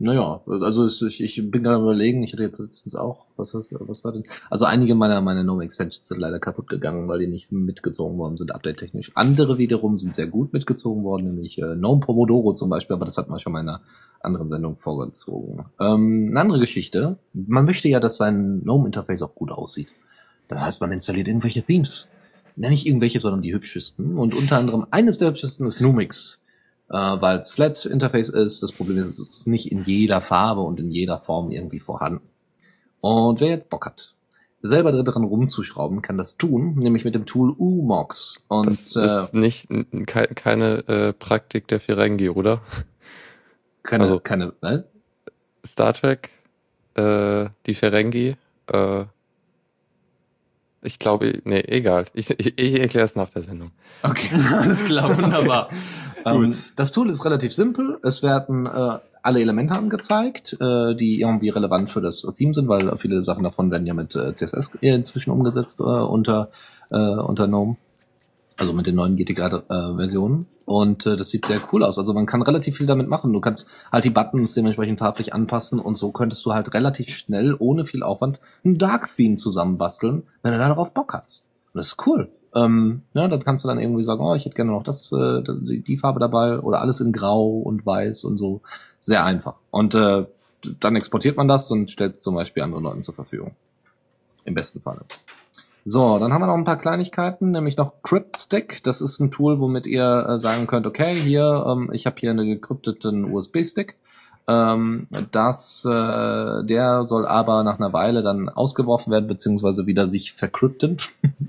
Naja, also ich, ich bin gerade überlegen, ich hatte jetzt letztens auch, was, was, was war denn? Also einige meiner, meiner GNOME Extensions sind leider kaputt gegangen, weil die nicht mitgezogen worden sind, update-technisch. Andere wiederum sind sehr gut mitgezogen worden, nämlich äh, GNOME Pomodoro zum Beispiel, aber das hat man schon mal in einer anderen Sendung vorgezogen. Ähm, eine andere Geschichte, man möchte ja, dass sein GNOME-Interface auch gut aussieht. Das heißt, man installiert irgendwelche Themes. Ja, nicht irgendwelche, sondern die hübschesten. Und unter anderem eines der hübschesten ist Numix äh, weil es Flat Interface ist. Das Problem ist, es ist nicht in jeder Farbe und in jeder Form irgendwie vorhanden. Und wer jetzt Bock hat, selber daran rumzuschrauben, kann das tun, nämlich mit dem Tool Umox. Und Das äh, ist nicht n- kei- keine äh, Praktik der Ferengi, oder? keine, also- keine, ne? Star Trek, äh, die Ferengi, äh, ich glaube, nee, egal. Ich, ich, ich erkläre es nach der Sendung. Okay. [LAUGHS] Alles klar, wunderbar. [LAUGHS] Ähm, das Tool ist relativ simpel. Es werden äh, alle Elemente angezeigt, äh, die irgendwie relevant für das Theme sind, weil viele Sachen davon werden ja mit äh, CSS inzwischen umgesetzt äh, unter, äh, unter GNOME. Also mit den neuen GTK-Versionen. Und äh, das sieht sehr cool aus. Also man kann relativ viel damit machen. Du kannst halt die Buttons dementsprechend farblich anpassen und so könntest du halt relativ schnell, ohne viel Aufwand, ein Dark-Theme zusammenbasteln, wenn du darauf Bock hast. Und das ist cool. Ähm, ja, dann kannst du dann irgendwie sagen, oh, ich hätte gerne noch das, äh, die, die Farbe dabei oder alles in Grau und Weiß und so. Sehr einfach. Und äh, dann exportiert man das und stellt es zum Beispiel anderen Leuten zur Verfügung. Im besten Falle. So, dann haben wir noch ein paar Kleinigkeiten, nämlich noch CryptStick. Das ist ein Tool, womit ihr äh, sagen könnt, okay, hier, ähm, ich habe hier einen gekrypteten USB-Stick. Ähm, das, äh, der soll aber nach einer Weile dann ausgeworfen werden, beziehungsweise wieder sich verkrypten.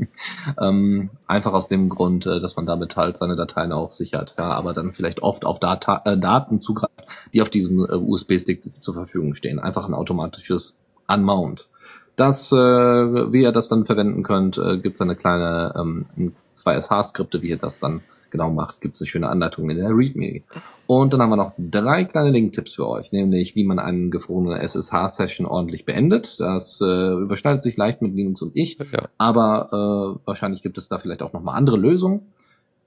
[LAUGHS] ähm, einfach aus dem Grund, äh, dass man damit halt seine Dateien auch sichert, ja, aber dann vielleicht oft auf Data äh, Daten zugreift, die auf diesem äh, USB-Stick zur Verfügung stehen. Einfach ein automatisches Unmount. Das, äh, wie ihr das dann verwenden könnt, äh, gibt es eine kleine ähm, zwei SH-Skripte, wie ihr das dann genau macht. Gibt es eine schöne Anleitung in der README. Und dann haben wir noch drei kleine Link-Tipps für euch, nämlich wie man eine gefrorene SSH-Session ordentlich beendet. Das äh, überschneidet sich leicht mit Linux und ich, Ja. aber äh, wahrscheinlich gibt es da vielleicht auch nochmal andere Lösungen.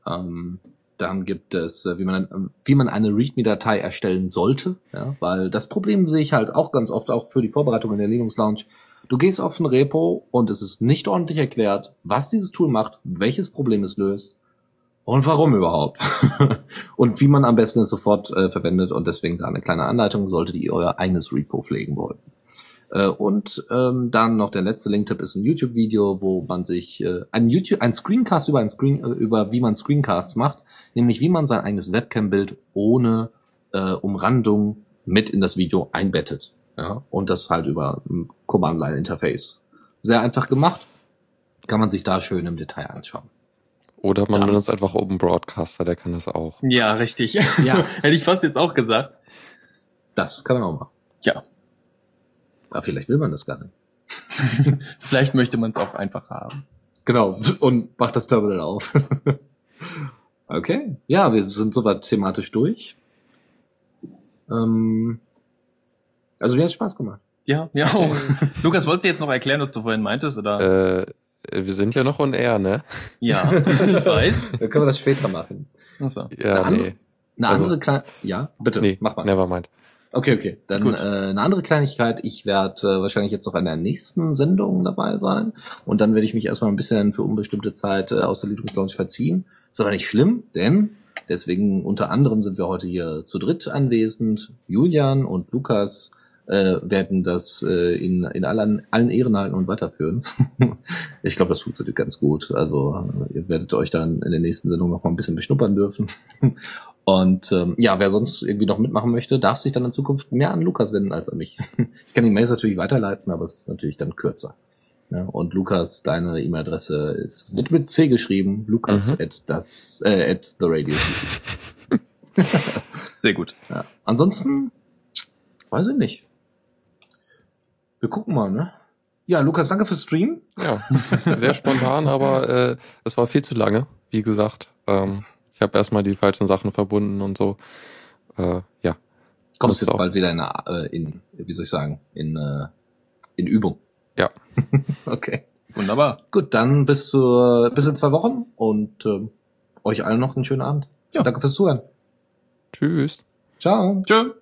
Ähm, dann gibt es, äh, wie man, wie man eine README-Datei erstellen sollte, ja, weil das Problem sehe ich halt auch ganz oft auch für die Vorbereitung in der Linux Lounge. Du gehst auf ein Repo und es ist nicht ordentlich erklärt, was dieses Tool macht, welches Problem es löst und warum überhaupt. [LAUGHS] und wie man am besten es sofort äh, verwendet und deswegen da eine kleine Anleitung, solltet ihr euer eigenes Repo pflegen wollen. Äh, und ähm, dann noch der letzte Link-Tipp ist ein YouTube-Video, wo man sich äh, ein YouTube, ein Screencast über ein Screen, äh, über wie man Screencasts macht, nämlich wie man sein eigenes Webcam-Bild ohne äh, Umrandung mit in das Video einbettet. Ja, und das halt über ein Command-Line-Interface. Sehr einfach gemacht. Kann man sich da schön im Detail anschauen. Oder man Ja. benutzt einfach Open Broadcaster, der kann das auch. Ja, richtig. Ja. [LAUGHS] Hätte ich fast jetzt auch gesagt. Das kann man auch machen. Ja. Aber vielleicht will man das gar nicht. [LAUGHS] Vielleicht möchte man es auch einfach haben. Genau. Und macht das Terminal auf. [LAUGHS] okay. Ja, wir sind soweit thematisch durch. Ähm, also mir hat Spaß gemacht. Ja, ja auch. Lukas, wolltest du jetzt noch erklären, was du vorhin meintest? Oder? Äh, wir sind ja noch on air, ne? Ja, [LAUGHS] ich weiß. Dann können wir das später machen. Achso. Ja, Eine nee. Eine Also- andere kleine, ja, bitte, Nee, mach mal. nevermind. Okay, okay. Dann Gut. äh, eine andere Kleinigkeit. Ich werde äh, wahrscheinlich jetzt noch an der nächsten Sendung dabei sein. Und dann werde ich mich erstmal ein bisschen für unbestimmte Zeit äh, aus der Lieblingslounge verziehen. Ist aber nicht schlimm, denn deswegen unter anderem sind wir heute hier zu dritt anwesend. Julian und Lukas äh, werden das äh, in, in allen, allen Ehren halten und weiterführen. [LAUGHS] ich glaube, das funktioniert ganz gut. Also ihr werdet euch dann in der nächsten Sendung noch mal ein bisschen beschnuppern dürfen. [LAUGHS] Und ähm, ja, wer sonst irgendwie noch mitmachen möchte, darf sich dann in Zukunft mehr an Lukas wenden als an mich. [LAUGHS] Ich kann die Mails natürlich weiterleiten, aber es ist natürlich dann kürzer. Ja, und Lukas, deine E-Mail-Adresse ist wird mit C geschrieben, lukas Mhm. at das äh, at the radio. Sehr gut. Ja. Ansonsten weiß ich nicht. Wir gucken mal, ne? Ja, Lukas, danke fürs Stream. Ja, sehr spontan, [LAUGHS] aber äh, es war viel zu lange, wie gesagt. Ähm, ich habe erstmal die falschen Sachen verbunden und so. Äh, ja, Kommst jetzt auch. bald wieder in, äh, in, wie soll ich sagen, in, äh, in Übung. Ja. [LAUGHS] okay. Wunderbar. Gut, dann bis zur, bis in zwei Wochen und ähm, euch allen noch einen schönen Abend. Ja. Danke fürs Zuhören. tschüss. Ciao. Tschö.